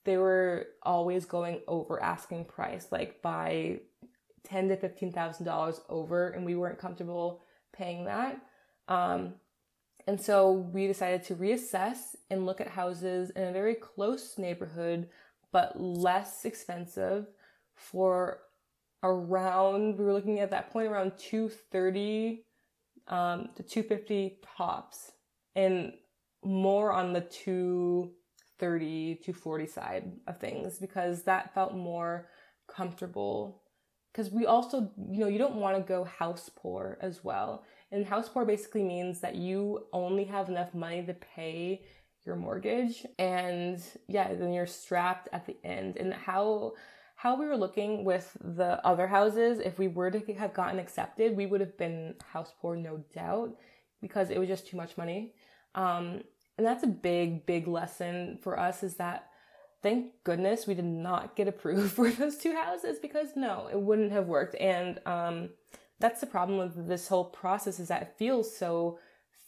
they were always going over asking price, like by ten to fifteen thousand dollars over, and we weren't comfortable paying that. Um, and so we decided to reassess and look at houses in a very close neighborhood, but less expensive for around, we were looking at that point around 230 um, to 250 tops and more on the two 30 to 40 side of things because that felt more comfortable. Because we also you know you don't want to go house poor as well and house poor basically means that you only have enough money to pay your mortgage and yeah then you're strapped at the end and how how we were looking with the other houses if we were to have gotten accepted we would have been house poor no doubt because it was just too much money um, and that's a big, big lesson for us is that thank goodness we did not get approved *laughs* for those two houses because no, it wouldn't have worked. And um, that's the problem with this whole process is that it feels so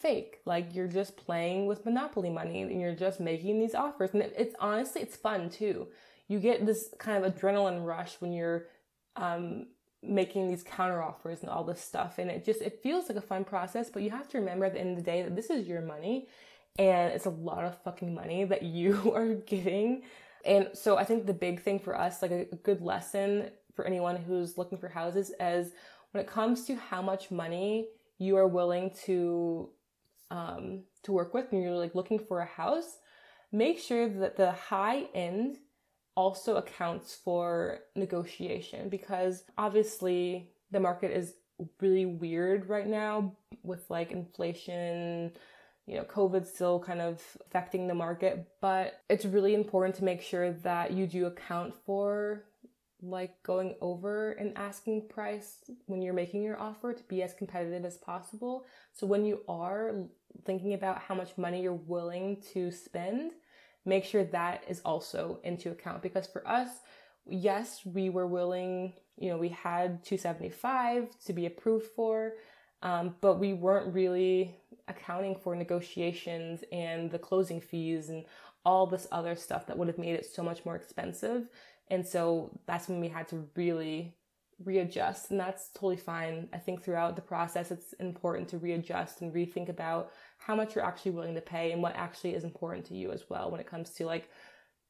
fake. Like you're just playing with monopoly money and you're just making these offers. And it's honestly, it's fun too. You get this kind of adrenaline rush when you're um, making these counter offers and all this stuff. And it just, it feels like a fun process, but you have to remember at the end of the day that this is your money and it's a lot of fucking money that *laughs* you are getting. And so I think the big thing for us, like a, a good lesson for anyone who's looking for houses, is when it comes to how much money you are willing to um, to work with when you're like looking for a house, make sure that the high end also accounts for negotiation because obviously the market is really weird right now with like inflation you know, COVID still kind of affecting the market, but it's really important to make sure that you do account for like going over an asking price when you're making your offer to be as competitive as possible. So when you are thinking about how much money you're willing to spend, make sure that is also into account because for us, yes, we were willing, you know, we had 275 to be approved for, um, but we weren't really accounting for negotiations and the closing fees and all this other stuff that would have made it so much more expensive. And so that's when we had to really readjust, and that's totally fine. I think throughout the process, it's important to readjust and rethink about how much you're actually willing to pay and what actually is important to you as well when it comes to like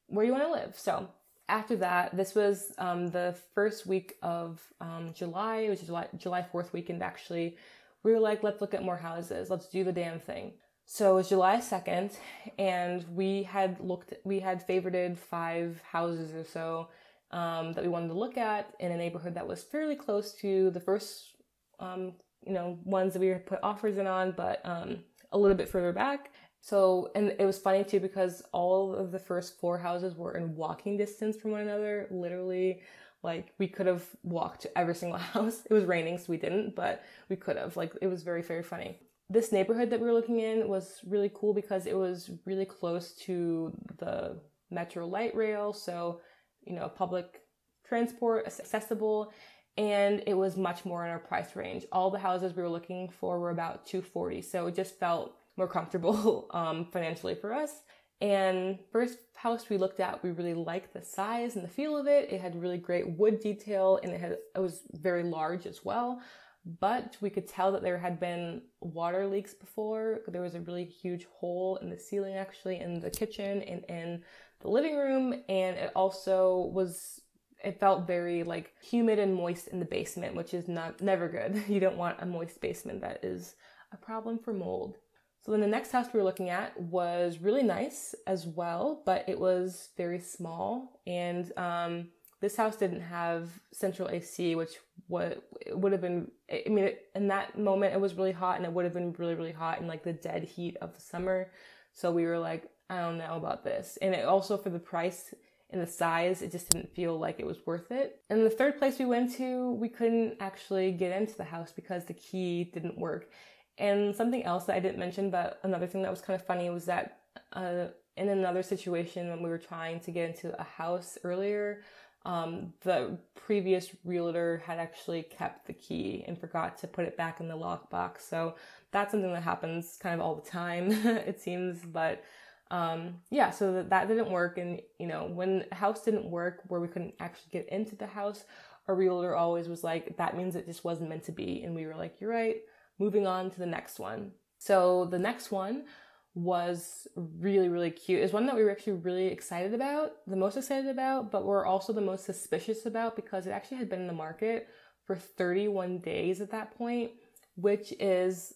where you want to live. So after that, this was um, the first week of um, July, which is July, July 4th weekend actually we were like, let's look at more houses. Let's do the damn thing. So it was July 2nd, and we had looked, we had favorited five houses or so um, that we wanted to look at in a neighborhood that was fairly close to the first, um, you know, ones that we put offers in on, but um, a little bit further back. So, and it was funny too because all of the first four houses were in walking distance from one another, literally like we could have walked to every single *laughs* house. It was raining, so we didn't, but we could have. Like it was very, very funny. This neighborhood that we were looking in was really cool because it was really close to the metro light rail. So, you know, public transport accessible and it was much more in our price range. All the houses we were looking for were about 240. So it just felt more comfortable *laughs* um, financially for us. And first house we looked at, we really liked the size and the feel of it. It had really great wood detail and it had it was very large as well. But we could tell that there had been water leaks before. There was a really huge hole in the ceiling actually in the kitchen and in the living room and it also was it felt very like humid and moist in the basement, which is not never good. *laughs* You don't want a moist basement that is a problem for mold. So then the next house we were looking at was really nice as well, but it was very small. And um, this house didn't have central AC, which would would have been. I mean, in that moment, it was really hot, and it would have been really really hot in like the dead heat of the summer. So we were like, I don't know about this. And it also for the price and the size, it just didn't feel like it was worth it. And the third place we went to, we couldn't actually get into the house because the key didn't work. And something else that I didn't mention, but another thing that was kind of funny was that uh, in another situation when we were trying to get into a house earlier, um, the previous realtor had actually kept the key and forgot to put it back in the lockbox. So that's something that happens kind of all the time, *laughs* it seems. But um, yeah, so that, that didn't work. And, you know, when house didn't work where we couldn't actually get into the house, our realtor always was like, that means it just wasn't meant to be. And we were like, you're right moving on to the next one. So the next one was really, really cute. It's one that we were actually really excited about, the most excited about, but we're also the most suspicious about because it actually had been in the market for 31 days at that point, which is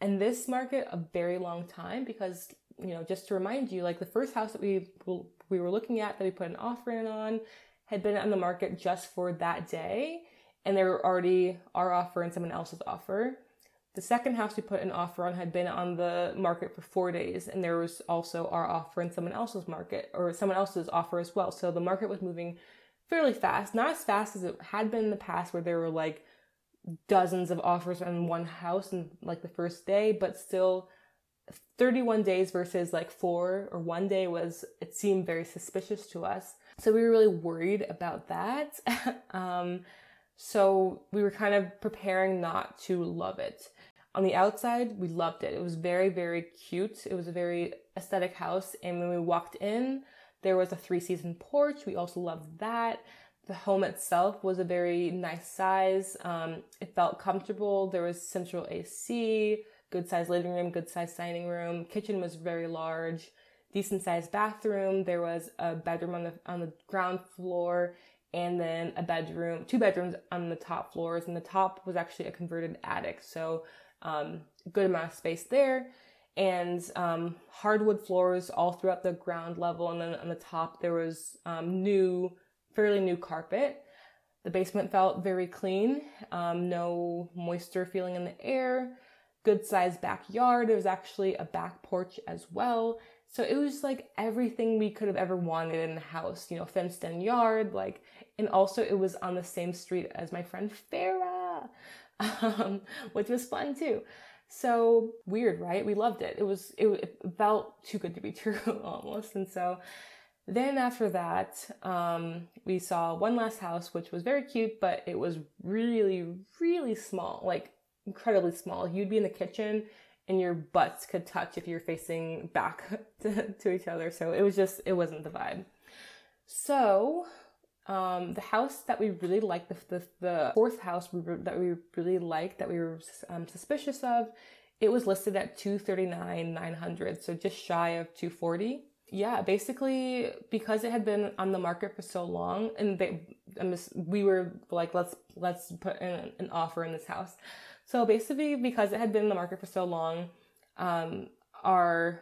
in this market a very long time because, you know, just to remind you, like the first house that we we were looking at that we put an offer in on had been on the market just for that day and there were already our offer and someone else's offer. The second house we put an offer on had been on the market for four days, and there was also our offer in someone else's market or someone else's offer as well. So the market was moving fairly fast, not as fast as it had been in the past, where there were like dozens of offers on one house in like the first day, but still 31 days versus like four or one day was, it seemed very suspicious to us. So we were really worried about that. *laughs* um, so we were kind of preparing not to love it. On the outside, we loved it. It was very, very cute. It was a very aesthetic house. And when we walked in, there was a three season porch. We also loved that. The home itself was a very nice size. Um, it felt comfortable. There was central AC, good sized living room, good sized dining room. Kitchen was very large, decent sized bathroom. There was a bedroom on the on the ground floor and then a bedroom, two bedrooms on the top floors. And the top was actually a converted attic. So um, good amount of space there, and um, hardwood floors all throughout the ground level. And then on the top, there was um, new, fairly new carpet. The basement felt very clean, um, no moisture feeling in the air, good sized backyard. There was actually a back porch as well. So it was like everything we could have ever wanted in the house, you know, fenced in yard, like, and also it was on the same street as my friend Farah *laughs* um, which was fun too. So weird, right? We loved it. It was it, it felt too good to be *laughs* true almost, and so then after that, um, we saw one last house, which was very cute, but it was really, really small, like incredibly small. You'd be in the kitchen and your butts could touch if you're facing back *laughs* to, to each other. So it was just, it wasn't the vibe. So um, the house that we really liked, the, the, the fourth house we that we really liked, that we were um, suspicious of, it was listed at 239 900 so just shy of 240 yeah basically because it had been on the market for so long and they just, we were like let's let's put in an offer in this house. So basically because it had been in the market for so long um, our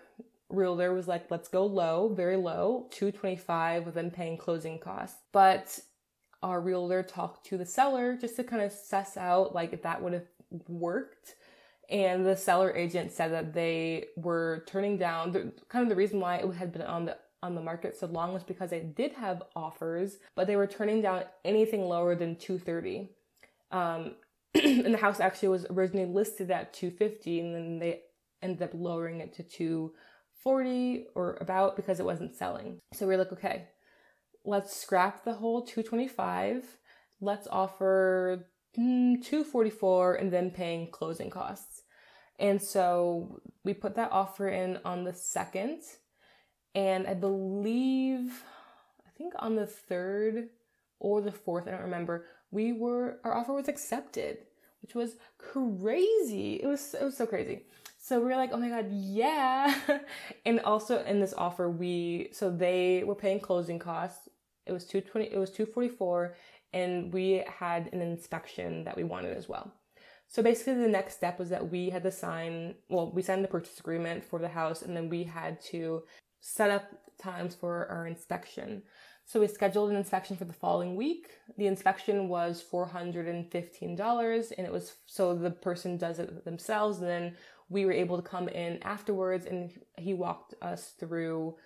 realtor was like, let's go low, very low, 225 with them paying closing costs. But our realtor talked to the seller just to kind of suss out like if that would have worked. And the seller agent said that they were turning down the, kind of the reason why it had been on the on the market so long was because they did have offers, but they were turning down anything lower than 230. Um, *clears throat* and the house actually was originally listed at 250 and then they ended up lowering it to 240 or about because it wasn't selling. So we are like, okay, let's scrap the whole 225. Let's offer mm, 244 and then paying closing costs. And so we put that offer in on the second. And I believe, I think on the third or the fourth, I don't remember, we were, our offer was accepted, which was crazy. It was, it was so crazy. So we were like, oh my God, yeah. *laughs* and also in this offer, we, so they were paying closing costs. It was 220, it was 244 and we had an inspection that we wanted as well. So basically, the next step was that we had to sign, well, we signed the purchase agreement for the house, and then we had to set up times for our inspection. So we scheduled an inspection for the following week. The inspection was $415, and it was so the person does it themselves, and then we were able to come in afterwards, and he walked us through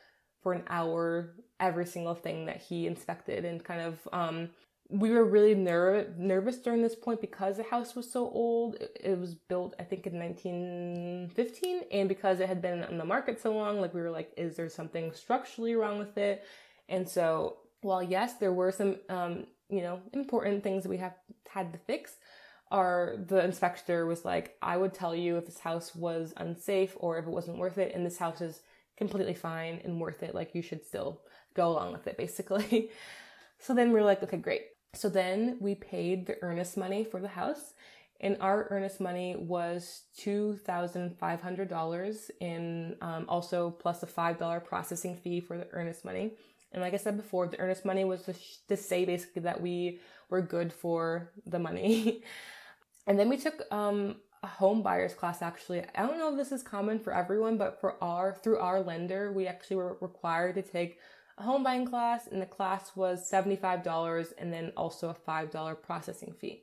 for an hour every single thing that he inspected and kind of um, we were really ner- nervous during this point because the house was so old. It, was built, I think, in 1915, and because it had been on the market so long, like we were like, is there something structurally wrong with it? And so, while yes, there were some, um, you know, important things that we have had to fix, our the inspector was like, I would tell you if this house was unsafe or if it wasn't worth it, and this house is completely fine and worth it. Like you should still go along with it, *laughs* basically. So then we are like, okay, great. So then we paid the earnest money for the house, and our earnest money was two thousand five hundred dollars, in um, also plus a five dollar processing fee for the earnest money. And like I said before, the earnest money was to, sh- to say basically that we were good for the money. *laughs* and then we took um, a home buyers class. Actually, I don't know if this is common for everyone, but for our through our lender, we actually were required to take a home buying class, and the class was $75 and then also a $5 processing fee.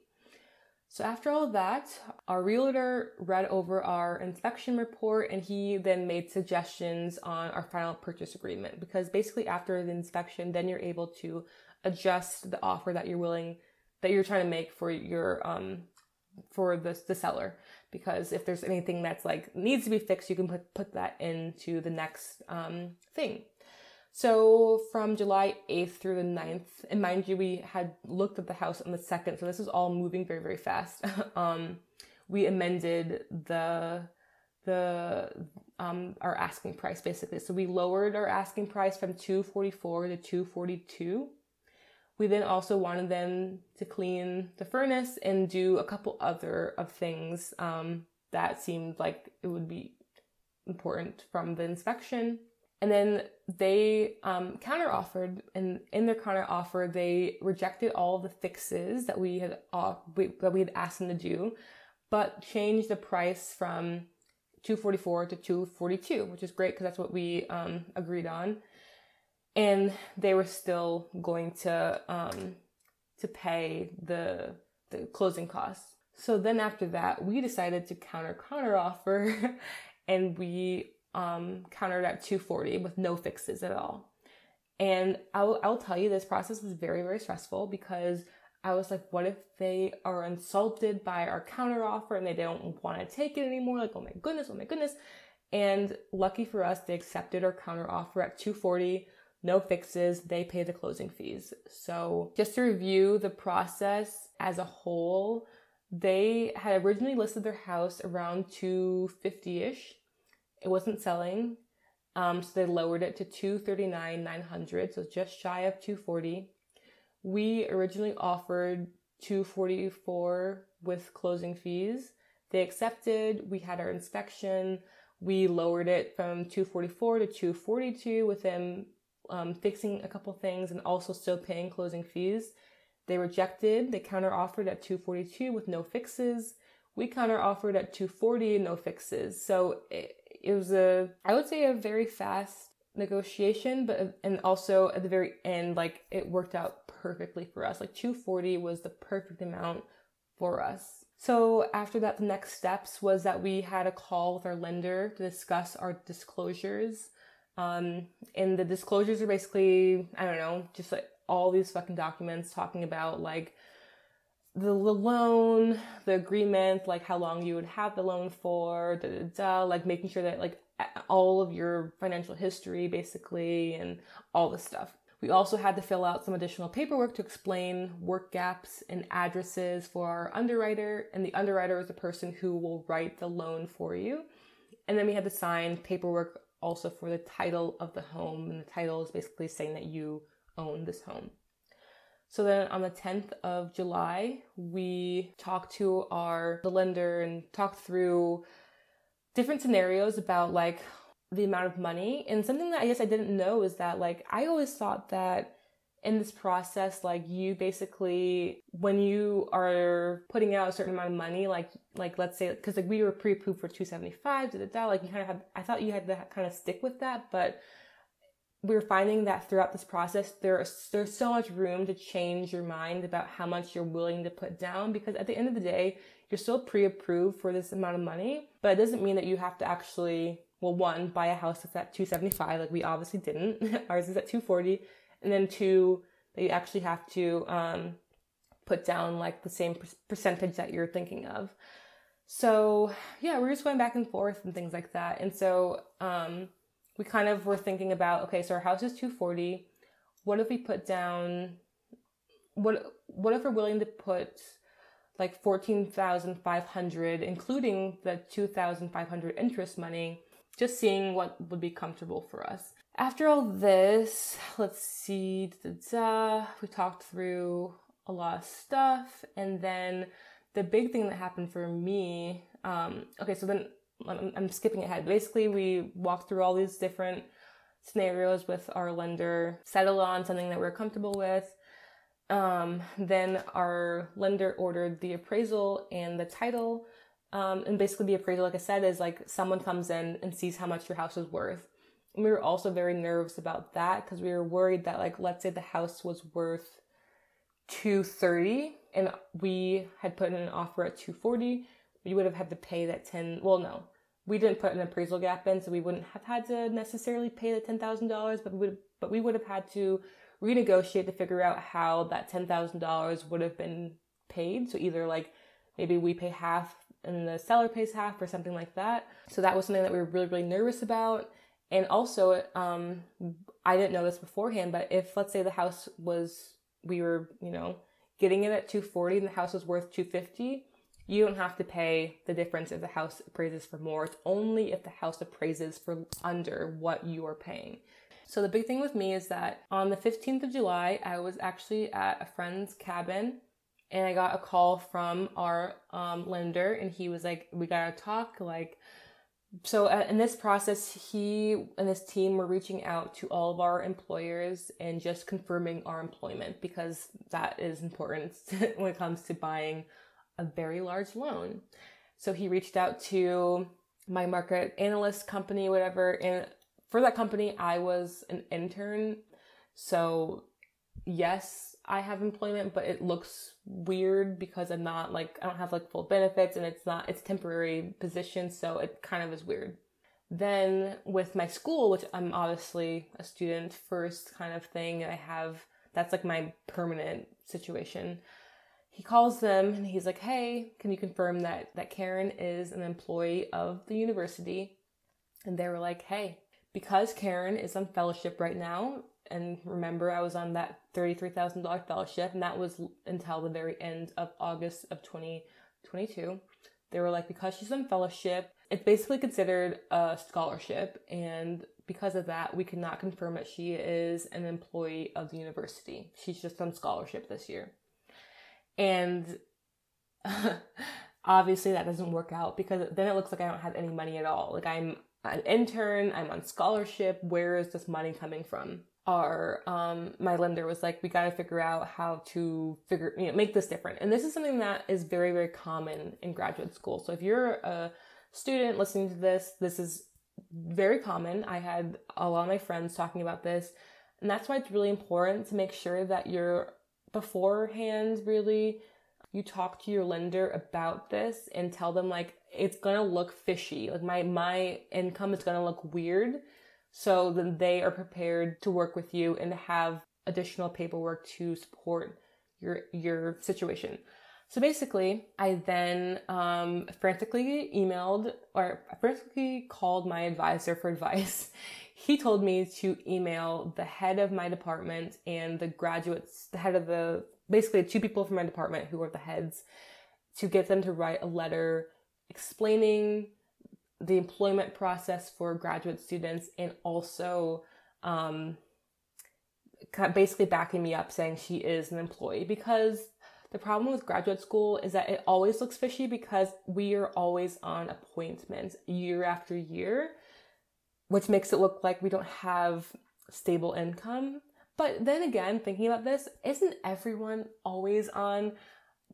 So after all that, our realtor read over our inspection report and he then made suggestions on our final purchase agreement because basically after the inspection, then you're able to adjust the offer that you're willing that you're trying to make for your um for the the seller because if there's anything that's like needs to be fixed, you can put put that into the next um thing. So from July 8th through the 9th, and mind you, we had looked at the house on the 2nd, so this is all moving very, very fast. *laughs* um, we amended the the um our asking price basically. So we lowered our asking price from 244 to 242. We then also wanted them to clean the furnace and do a couple other of things um, that seemed like it would be important from the inspection. And then they um, counter offered, and in their counter offer, they rejected all the fixes that we had uh, we, that we had asked them to do, but changed the price from 244 to 242, which is great because that's what we um, agreed on. And they were still going to um, to pay the the closing costs. So then after that, we decided to counter counter offer, *laughs* and we um, countered at 240 with no fixes at all. And I'll, I'll tell you, this process was very, very stressful because I was like, what if they are insulted by our counter offer and they don't want to take it anymore? Like, oh my goodness, oh my goodness. And lucky for us, they accepted our counter offer at 240, no fixes, they pay the closing fees. So just to review the process as a whole, they had originally listed their house around 250-ish it wasn't selling. Um, so they lowered it to 239 900 so just shy of 240 we originally offered 244 with closing fees they accepted we had our inspection we lowered it from 244 to 242 with them um, fixing a couple things and also still paying closing fees they rejected they counter offered at 242 with no fixes we counter offered at 240 no fixes so it, it was a I would say a very fast negotiation, but and also at the very end, like it worked out perfectly for us. Like 240 was the perfect amount for us. So after that, the next steps was that we had a call with our lender to discuss our disclosures. Um, and the disclosures are basically, I don't know, just like all these fucking documents talking about like the, loan, the agreement, like how long you would have the loan for, da, da, da, like making sure that like all of your financial history basically and all this stuff. We also had to fill out some additional paperwork to explain work gaps and addresses for our underwriter, and the underwriter is the person who will write the loan for you. And then we had to sign paperwork also for the title of the home, and the title is basically saying that you own this home. So then on the 10th of July, we talked to our the lender and talked through different scenarios about like the amount of money. And something that I guess I didn't know is that like I always thought that in this process like you basically when you are putting out a certain amount of money like like let's say because like we were pre-approved for 275 da, da, da, like you kind of had i thought you had to kind of stick with that but we're finding that throughout this process there's there's so much room to change your mind about how much you're willing to put down because at the end of the day you're still pre-approved for this amount of money but it doesn't mean that you have to actually well, one, buy a house that's at 275, like we obviously didn't. *laughs* Ours is at 240. And then two, that you actually have to um, put down like the same percentage that you're thinking of. So yeah, we're just going back and forth and things like that. And so um, we kind of were thinking about, okay, so our house is 240. What if we put down, what, what if we're willing to put like 14,500, including the 2,500 earnest money just seeing what would be comfortable for us. After all this, let's see, we talked through a lot of stuff, and then the big thing that happened for me, um, okay, so then I'm, I'm skipping ahead. Basically, we walked through all these different scenarios with our lender, settled on something that we we're comfortable with. Um, then our lender ordered the appraisal and the title um, and basically, the appraisal, like I said, is like someone comes in and sees how much your house is worth. We were also very nervous about that because we were worried that, like, let's say the house was worth 230 and we had put in an offer at 240, we would have had to pay that 10. Well, no, we didn't put an appraisal gap in, so we wouldn't have had to necessarily pay the $10,000, but we would, but we would have had to renegotiate to figure out how that $10,000 would have been paid. So either like maybe we pay half and the seller pays half or something like that. So that was something that we were really, really nervous about. And also, um, I didn't know this beforehand, but if let's say the house was, we were, you know, getting it at 240 and the house was worth 250, you don't have to pay the difference if the house appraises for more. It's only if the house appraises for under what you are paying. So the big thing with me is that on the 15th of July, I was actually at a friend's cabin and I got a call from our um, lender, and he was like, "We gotta talk." Like, so uh, in this process, he and his team were reaching out to all of our employers and just confirming our employment because that is important *laughs* when it comes to buying a very large loan. So he reached out to my market analyst company, whatever, and for that company, I was an intern. So yes, I have employment, but it looks weird because I'm not like, I don't have like full benefits and it's not, it's temporary position. So it kind of is weird. Then with my school, which I'm obviously a student first kind of thing, I have, that's like my permanent situation. He calls them and he's like, Hey, can you confirm that, that Karen is an employee of the university? And they were like, Hey, because Karen is on fellowship right now, and remember I was on that $33,000 fellowship and that was until the very end of August of 2022. They were like, because she's on fellowship, it's basically considered a scholarship. And because of that, we cannot confirm that she is an employee of the university. She's just on scholarship this year. And *laughs* obviously that doesn't work out because then it looks like I don't have any money at all. Like I'm an intern, I'm on scholarship. Where is this money coming from? Our um my lender was like we got to figure out how to figure you know make this different. And this is something that is very very common in graduate school. So if you're a student listening to this this is very common. I had a lot of my friends talking about this and that's why it's really important to make sure that you're beforehand really you talk to your lender about this and tell them like it's gonna look fishy. Like my my income is gonna look weird so then they are prepared to work with you and have additional paperwork to support your your situation. So basically, I then um, frantically emailed or frantically called my advisor for advice. *laughs* He told me to email the head of my department and the graduates, the head of the basically two people from my department who are the heads, to get them to write a letter explaining the employment process for graduate students and also um, basically backing me up saying she is an employee because the problem with graduate school is that it always looks fishy because we are always on appointments year after year, which makes it look like we don't have stable income. But then again, thinking about this, isn't everyone always on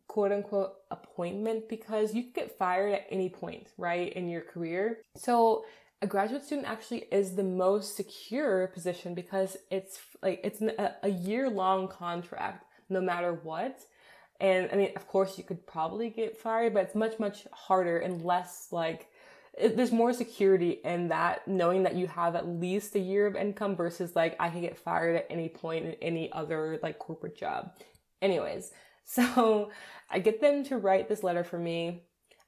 quote unquote appointment because you can get fired at any point, right, in your career. So a graduate student actually is the most secure position because it's like it's a, a year long contract no matter what and I mean, of course, you could probably get fired, but it's much, much harder and less like, it, there's more security in that knowing that you have at least a year of income versus like, I can get fired at any point in any other like corporate job. Anyways, so *laughs* I get them to write this letter for me.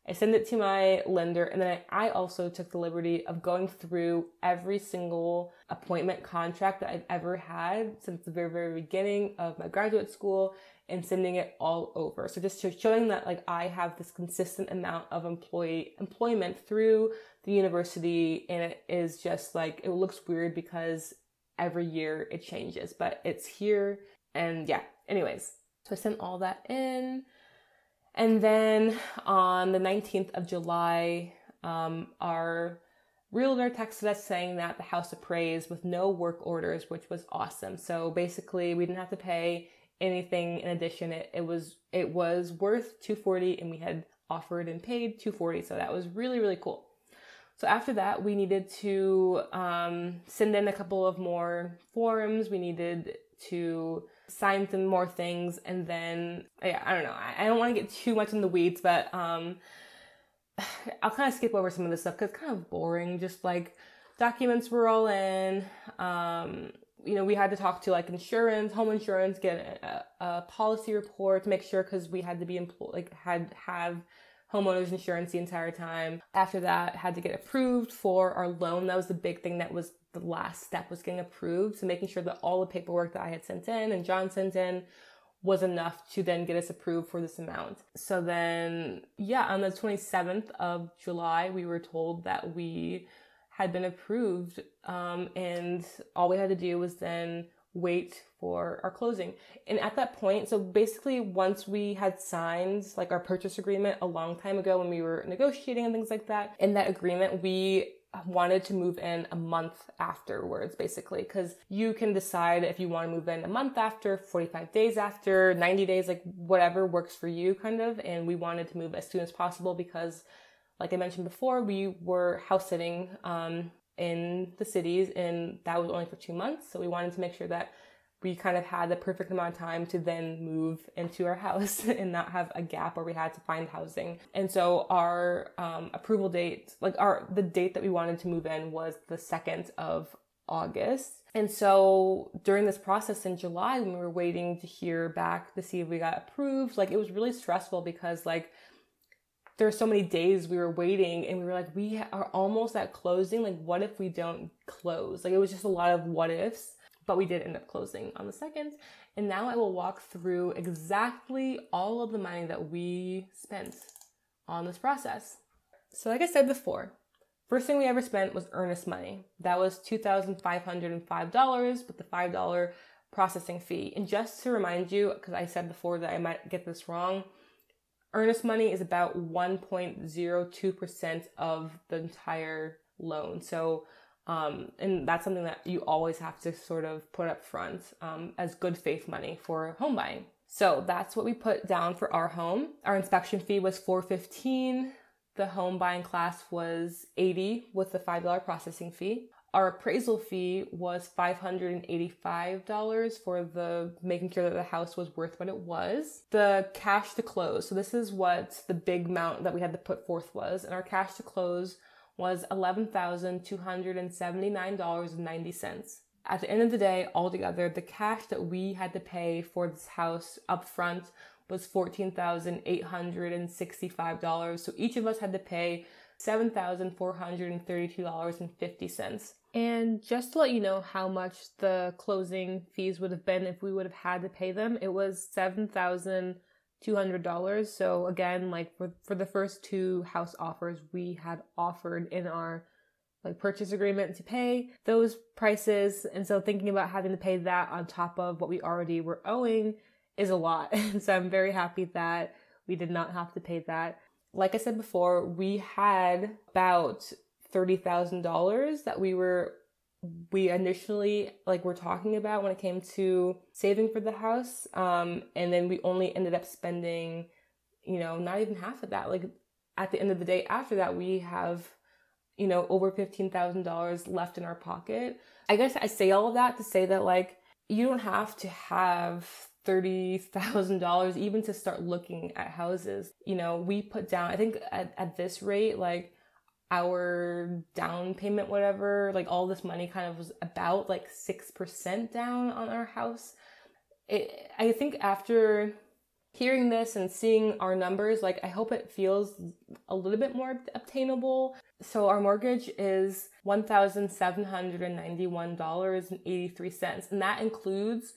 I send it to my lender, and then I also took the liberty of going through every single appointment contract that I've ever had since the very, very beginning of my graduate school and sending it all over. So just showing that like I have this consistent amount of employee employment through the university and it is just like it looks weird because every year it changes, but it's here and yeah. Anyways, so I sent all that in. And then on the 19th of July, um, our realtor texted us saying that the house appraised with no work orders, which was awesome. So basically, we didn't have to pay anything in addition. It, it was it was worth 240 and we had offered and paid 240. So that was really, really cool. So after that, we needed to um, send in a couple of more forms. We needed to sign some more things, and then yeah, I don't know. I, I don't want to get too much in the weeds, but um, *sighs* I'll kind of skip over some of this stuff because it's kind of boring. Just like documents were all in. Um, you know, we had to talk to like insurance, home insurance, get a, a policy report to make sure because we had to be employed, like had have homeowners insurance the entire time. After that, had to get approved for our loan. That was the big thing that was the last step was getting approved. So making sure that all the paperwork that I had sent in and John sent in was enough to then get us approved for this amount. So then, yeah, on the 27th of July, we were told that we had been approved. Um, and all we had to do was then wait for our closing. And at that point, so basically once we had signed like our purchase agreement a long time ago when we were negotiating and things like that, in that agreement, we wanted to move in a month afterwards, basically, because you can decide if you want to move in a month after, 45 days after, 90 days, like whatever works for you, kind of. And we wanted to move as soon as possible because like I mentioned before, we were house sitting um, in the cities, and that was only for two months. So we wanted to make sure that we kind of had the perfect amount of time to then move into our *laughs* house and not have a gap where we had to find housing. And so our um, approval date, like our the date that we wanted to move in, was the second of August. And so during this process in July, when we were waiting to hear back to see if we got approved, like it was really stressful because like there were so many days we were waiting and we were like we are almost at closing like what if we don't close like it was just a lot of what ifs but we did end up closing on the second. And now i will walk through exactly all of the money that we spent on this process. So like i said before first thing we ever spent was earnest money. That was $2505 with the $5 processing fee. And just to remind you because i said before that i might get this wrong earnest money is about 1.02% of the entire loan. So, um, and that's something that you always have to sort of put up front um, as good faith money for home buying. So that's what we put down for our home. Our inspection fee was 415. The home buying class was 80 with the $5 processing fee. Our appraisal fee was $585 for the making sure that the house was worth what it was. The cash to close. So this is what the big amount that we had to put forth was. And our cash to close was $11,279.90. At the end of the day, altogether, the cash that we had to pay for this house up front was $14,865. So each of us had to pay $7,432.50. And just to let you know how much the closing fees would have been if we would have had to pay them, it was $7,200. So again, like for, for the first two house offers, we had offered in our like purchase agreement to pay those prices. And so thinking about having to pay that on top of what we already were owing is a lot. *laughs* And so I'm very happy that we did not have to pay that. Like I said before, we had about $30,000 that we were we initially like were talking about when it came to saving for the house um and then we only ended up spending you know not even half of that like at the end of the day after that we have you know over $15,000 left in our pocket i guess i say all of that to say that like you don't have to have $30,000 even to start looking at houses. You know, we put down, I think at, at this rate, like our down payment, whatever, like all this money kind of was about like 6% down on our house. It, I think after hearing this and seeing our numbers, like I hope it feels a little bit more obtainable. So our mortgage is $1,791.83, and that includes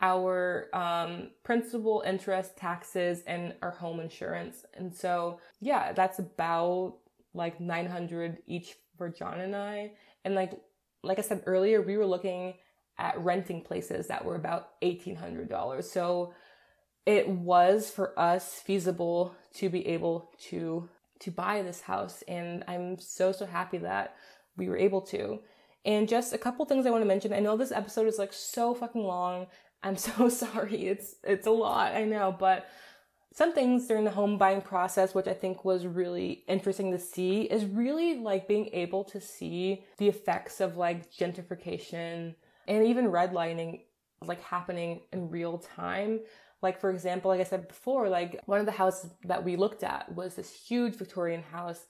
our um, principal, interest, taxes, and our home insurance. And so, yeah, that's about like 900 each for John and I. And like, like I said earlier, we were looking at renting places that were about $1,800. So it was for us feasible to be able to to buy this house and I'm so so happy that we were able to. And just a couple things I want to mention. I know this episode is like so fucking long. I'm *laughs* so sorry. It's it's a lot, I know, but some things during the home buying process which I think was really interesting to see is really like being able to see the effects of like gentrification and even redlining like happening in real time. Like for example, like I said before, like one of the houses that we looked at was this huge Victorian house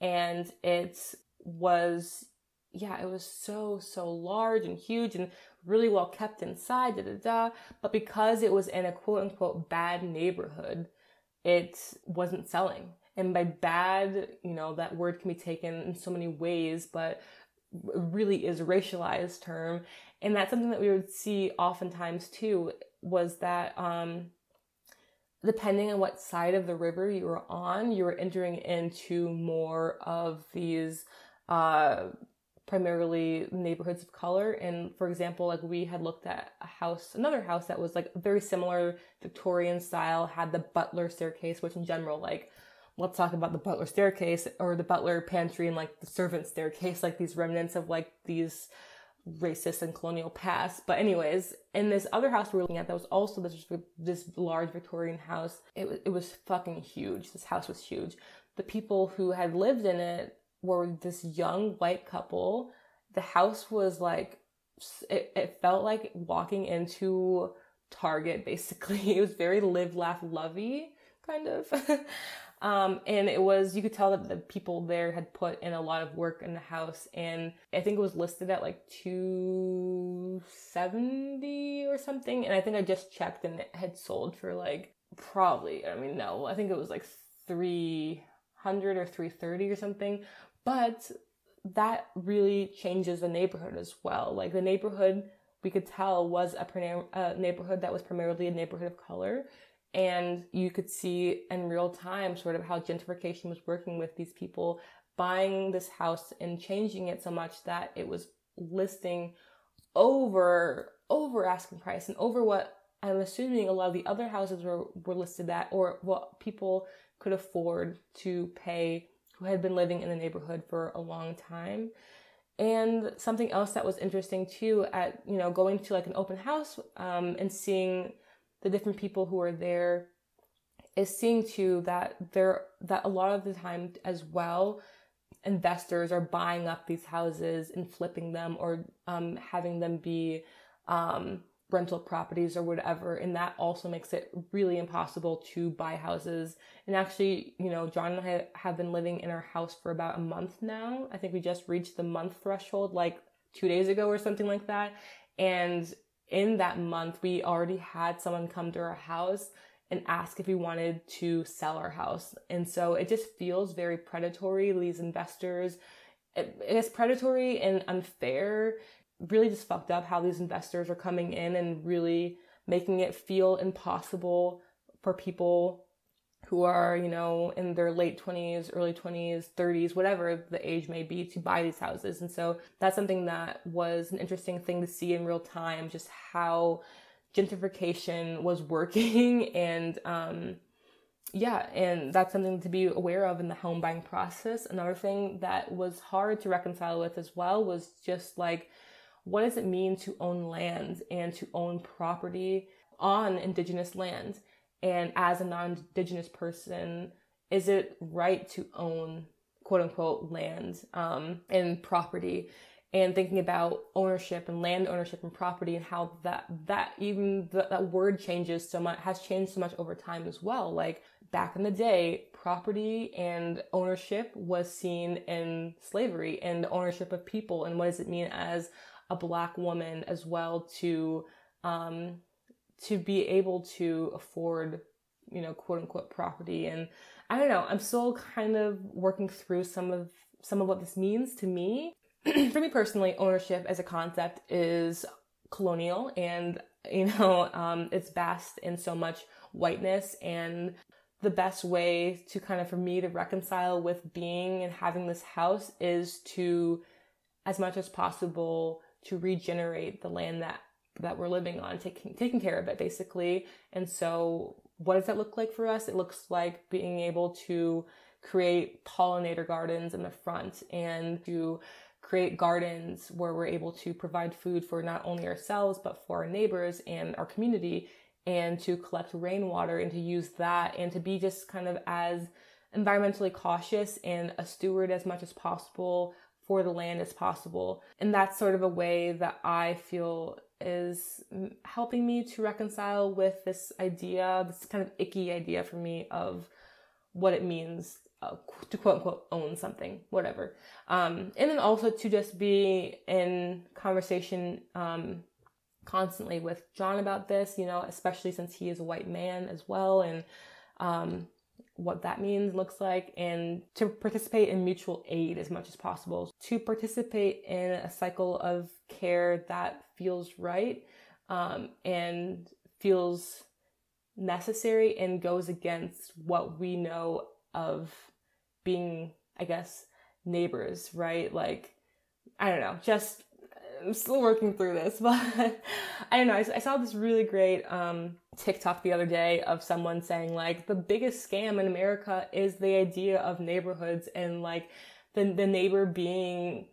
and it was yeah, it was so, so large and huge and really well kept inside, da da da. But because it was in a quote unquote bad neighborhood, it wasn't selling. And by bad, you know, that word can be taken in so many ways, but really is a racialized term. And that's something that we would see oftentimes too, was that, um, depending on what side of the river you were on, you were entering into more of these, uh, primarily neighborhoods of color. And for example, like we had looked at a house, another house that was like very similar Victorian style, had the butler staircase, which in general, like, let's talk about the butler staircase or the butler pantry and like the servant staircase, like these remnants of like these racist and colonial past. But anyways, in this other house we were looking at, that was also this this large Victorian house. It was it was fucking huge. This house was huge. The people who had lived in it were this young white couple. The house was like, it, it felt like walking into Target basically. *laughs* It was very live, laugh, lovey kind of. *laughs* um, and it was, you could tell that the people there had put in a lot of work in the house. And I think it was listed at like 270 or something. And I think I just checked and it had sold for like probably, I mean, no, I think it was like 300 or 330 or something. But that really changes the neighborhood as well. Like the neighborhood, we could tell was a, a neighborhood that was primarily a neighborhood of color. And you could see in real time sort of how gentrification was working with these people buying this house and changing it so much that it was listing over over asking price and over what I'm assuming a lot of the other houses were, were listed at or what people could afford to pay who had been living in the neighborhood for a long time. And something else that was interesting too, at you know going to like an open house um, and seeing the different people who are there, is seeing too that there that a lot of the time as well, investors are buying up these houses and flipping them or um, having them be um, rental properties or whatever. And that also makes it really impossible to buy houses. And actually, you know, John and I have been living in our house for about a month now. I think we just reached the month threshold like two days ago or something like that. And in that month, we already had someone come to our house and ask if we wanted to sell our house. And so it just feels very predatory. These investors, it's predatory and unfair, really just fucked up how these investors are coming in and really making it feel impossible for people who are, you know, in their late 20s, early 20s, 30s, whatever the age may be to buy these houses. And so that's something that was an interesting thing to see in real time, just how gentrification was *laughs* working and, um, yeah, and that's something to be aware of in the home buying process. Another thing that was hard to reconcile with as well was just like, what does it mean to own land and to own property on indigenous land? And as a non indigenous person, is it right to own quote unquote land um, and property? And thinking about ownership and land ownership and property and how that that even the, that word changes so much has changed so much over time as well. Like back in the day, property and ownership was seen in slavery and ownership of people and what does it mean as a black woman as well to um, to be able to afford, you know, quote unquote property. And I don't know, I'm still kind of working through some of some of what this means to me. *clears throat* For me personally, ownership as a concept is colonial and you know um, it's vast in so much whiteness and the best way to kind of for me to reconcile with being and having this house is to as much as possible to regenerate the land that that we're living on, taking taking care of it basically. And so what does that look like for us? It looks like being able to create pollinator gardens in the front and to create gardens where we're able to provide food for not only ourselves but for our neighbors and our community and to collect rainwater and to use that and to be just kind of as environmentally cautious and a steward as much as possible for the land as possible. And that's sort of a way that I feel is helping me to reconcile with this idea, this kind of icky idea for me of what it means uh, to quote unquote own something, whatever. Um, and then also to just be in conversation um, constantly with John about this, you know, especially since he is a white man as well. And um, what that means, looks like, and to participate in mutual aid as much as possible, to participate in a cycle of care that feels right um, and feels necessary and goes against what we know of being, I guess, neighbors, right? Like, I don't know, just I'm still working through this, *laughs* but I don't know. I, I saw this really great um, TikTok the other day of someone saying like the biggest scam in America is the idea of neighborhoods and like the the neighbor being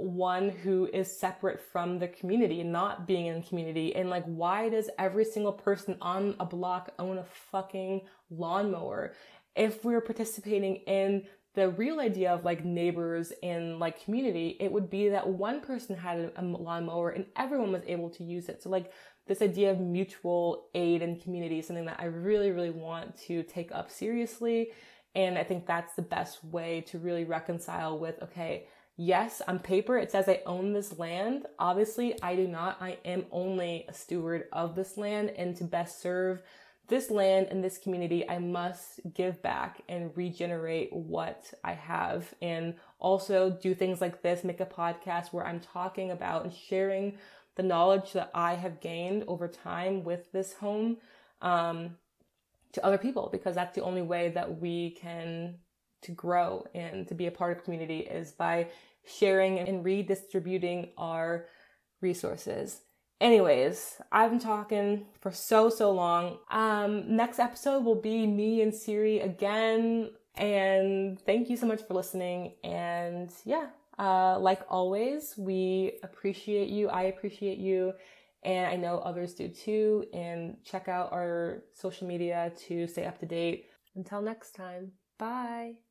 one who is separate from the community, not being in community. And like, why does every single person on a block own a fucking lawnmower? If we're participating in the real idea of like neighbors and like community, it would be that one person had a lawnmower and everyone was able to use it. So like this idea of mutual aid and community is something that I really, really want to take up seriously. And I think that's the best way to really reconcile with, okay, yes, on paper it says I own this land. Obviously, I do not. I am only a steward of this land and to best serve this land and this community, I must give back and regenerate what I have and also do things like this, make a podcast where I'm talking about and sharing the knowledge that I have gained over time with this home um, to other people because that's the only way that we can to grow and to be a part of community is by sharing and redistributing our resources. Anyways, I've been talking for so, so long. Um, next episode will be me and Siri again. And thank you so much for listening. And yeah, uh, like always, we appreciate you. I appreciate you. And I know others do too. And check out our social media to stay up to date. Until next time, bye.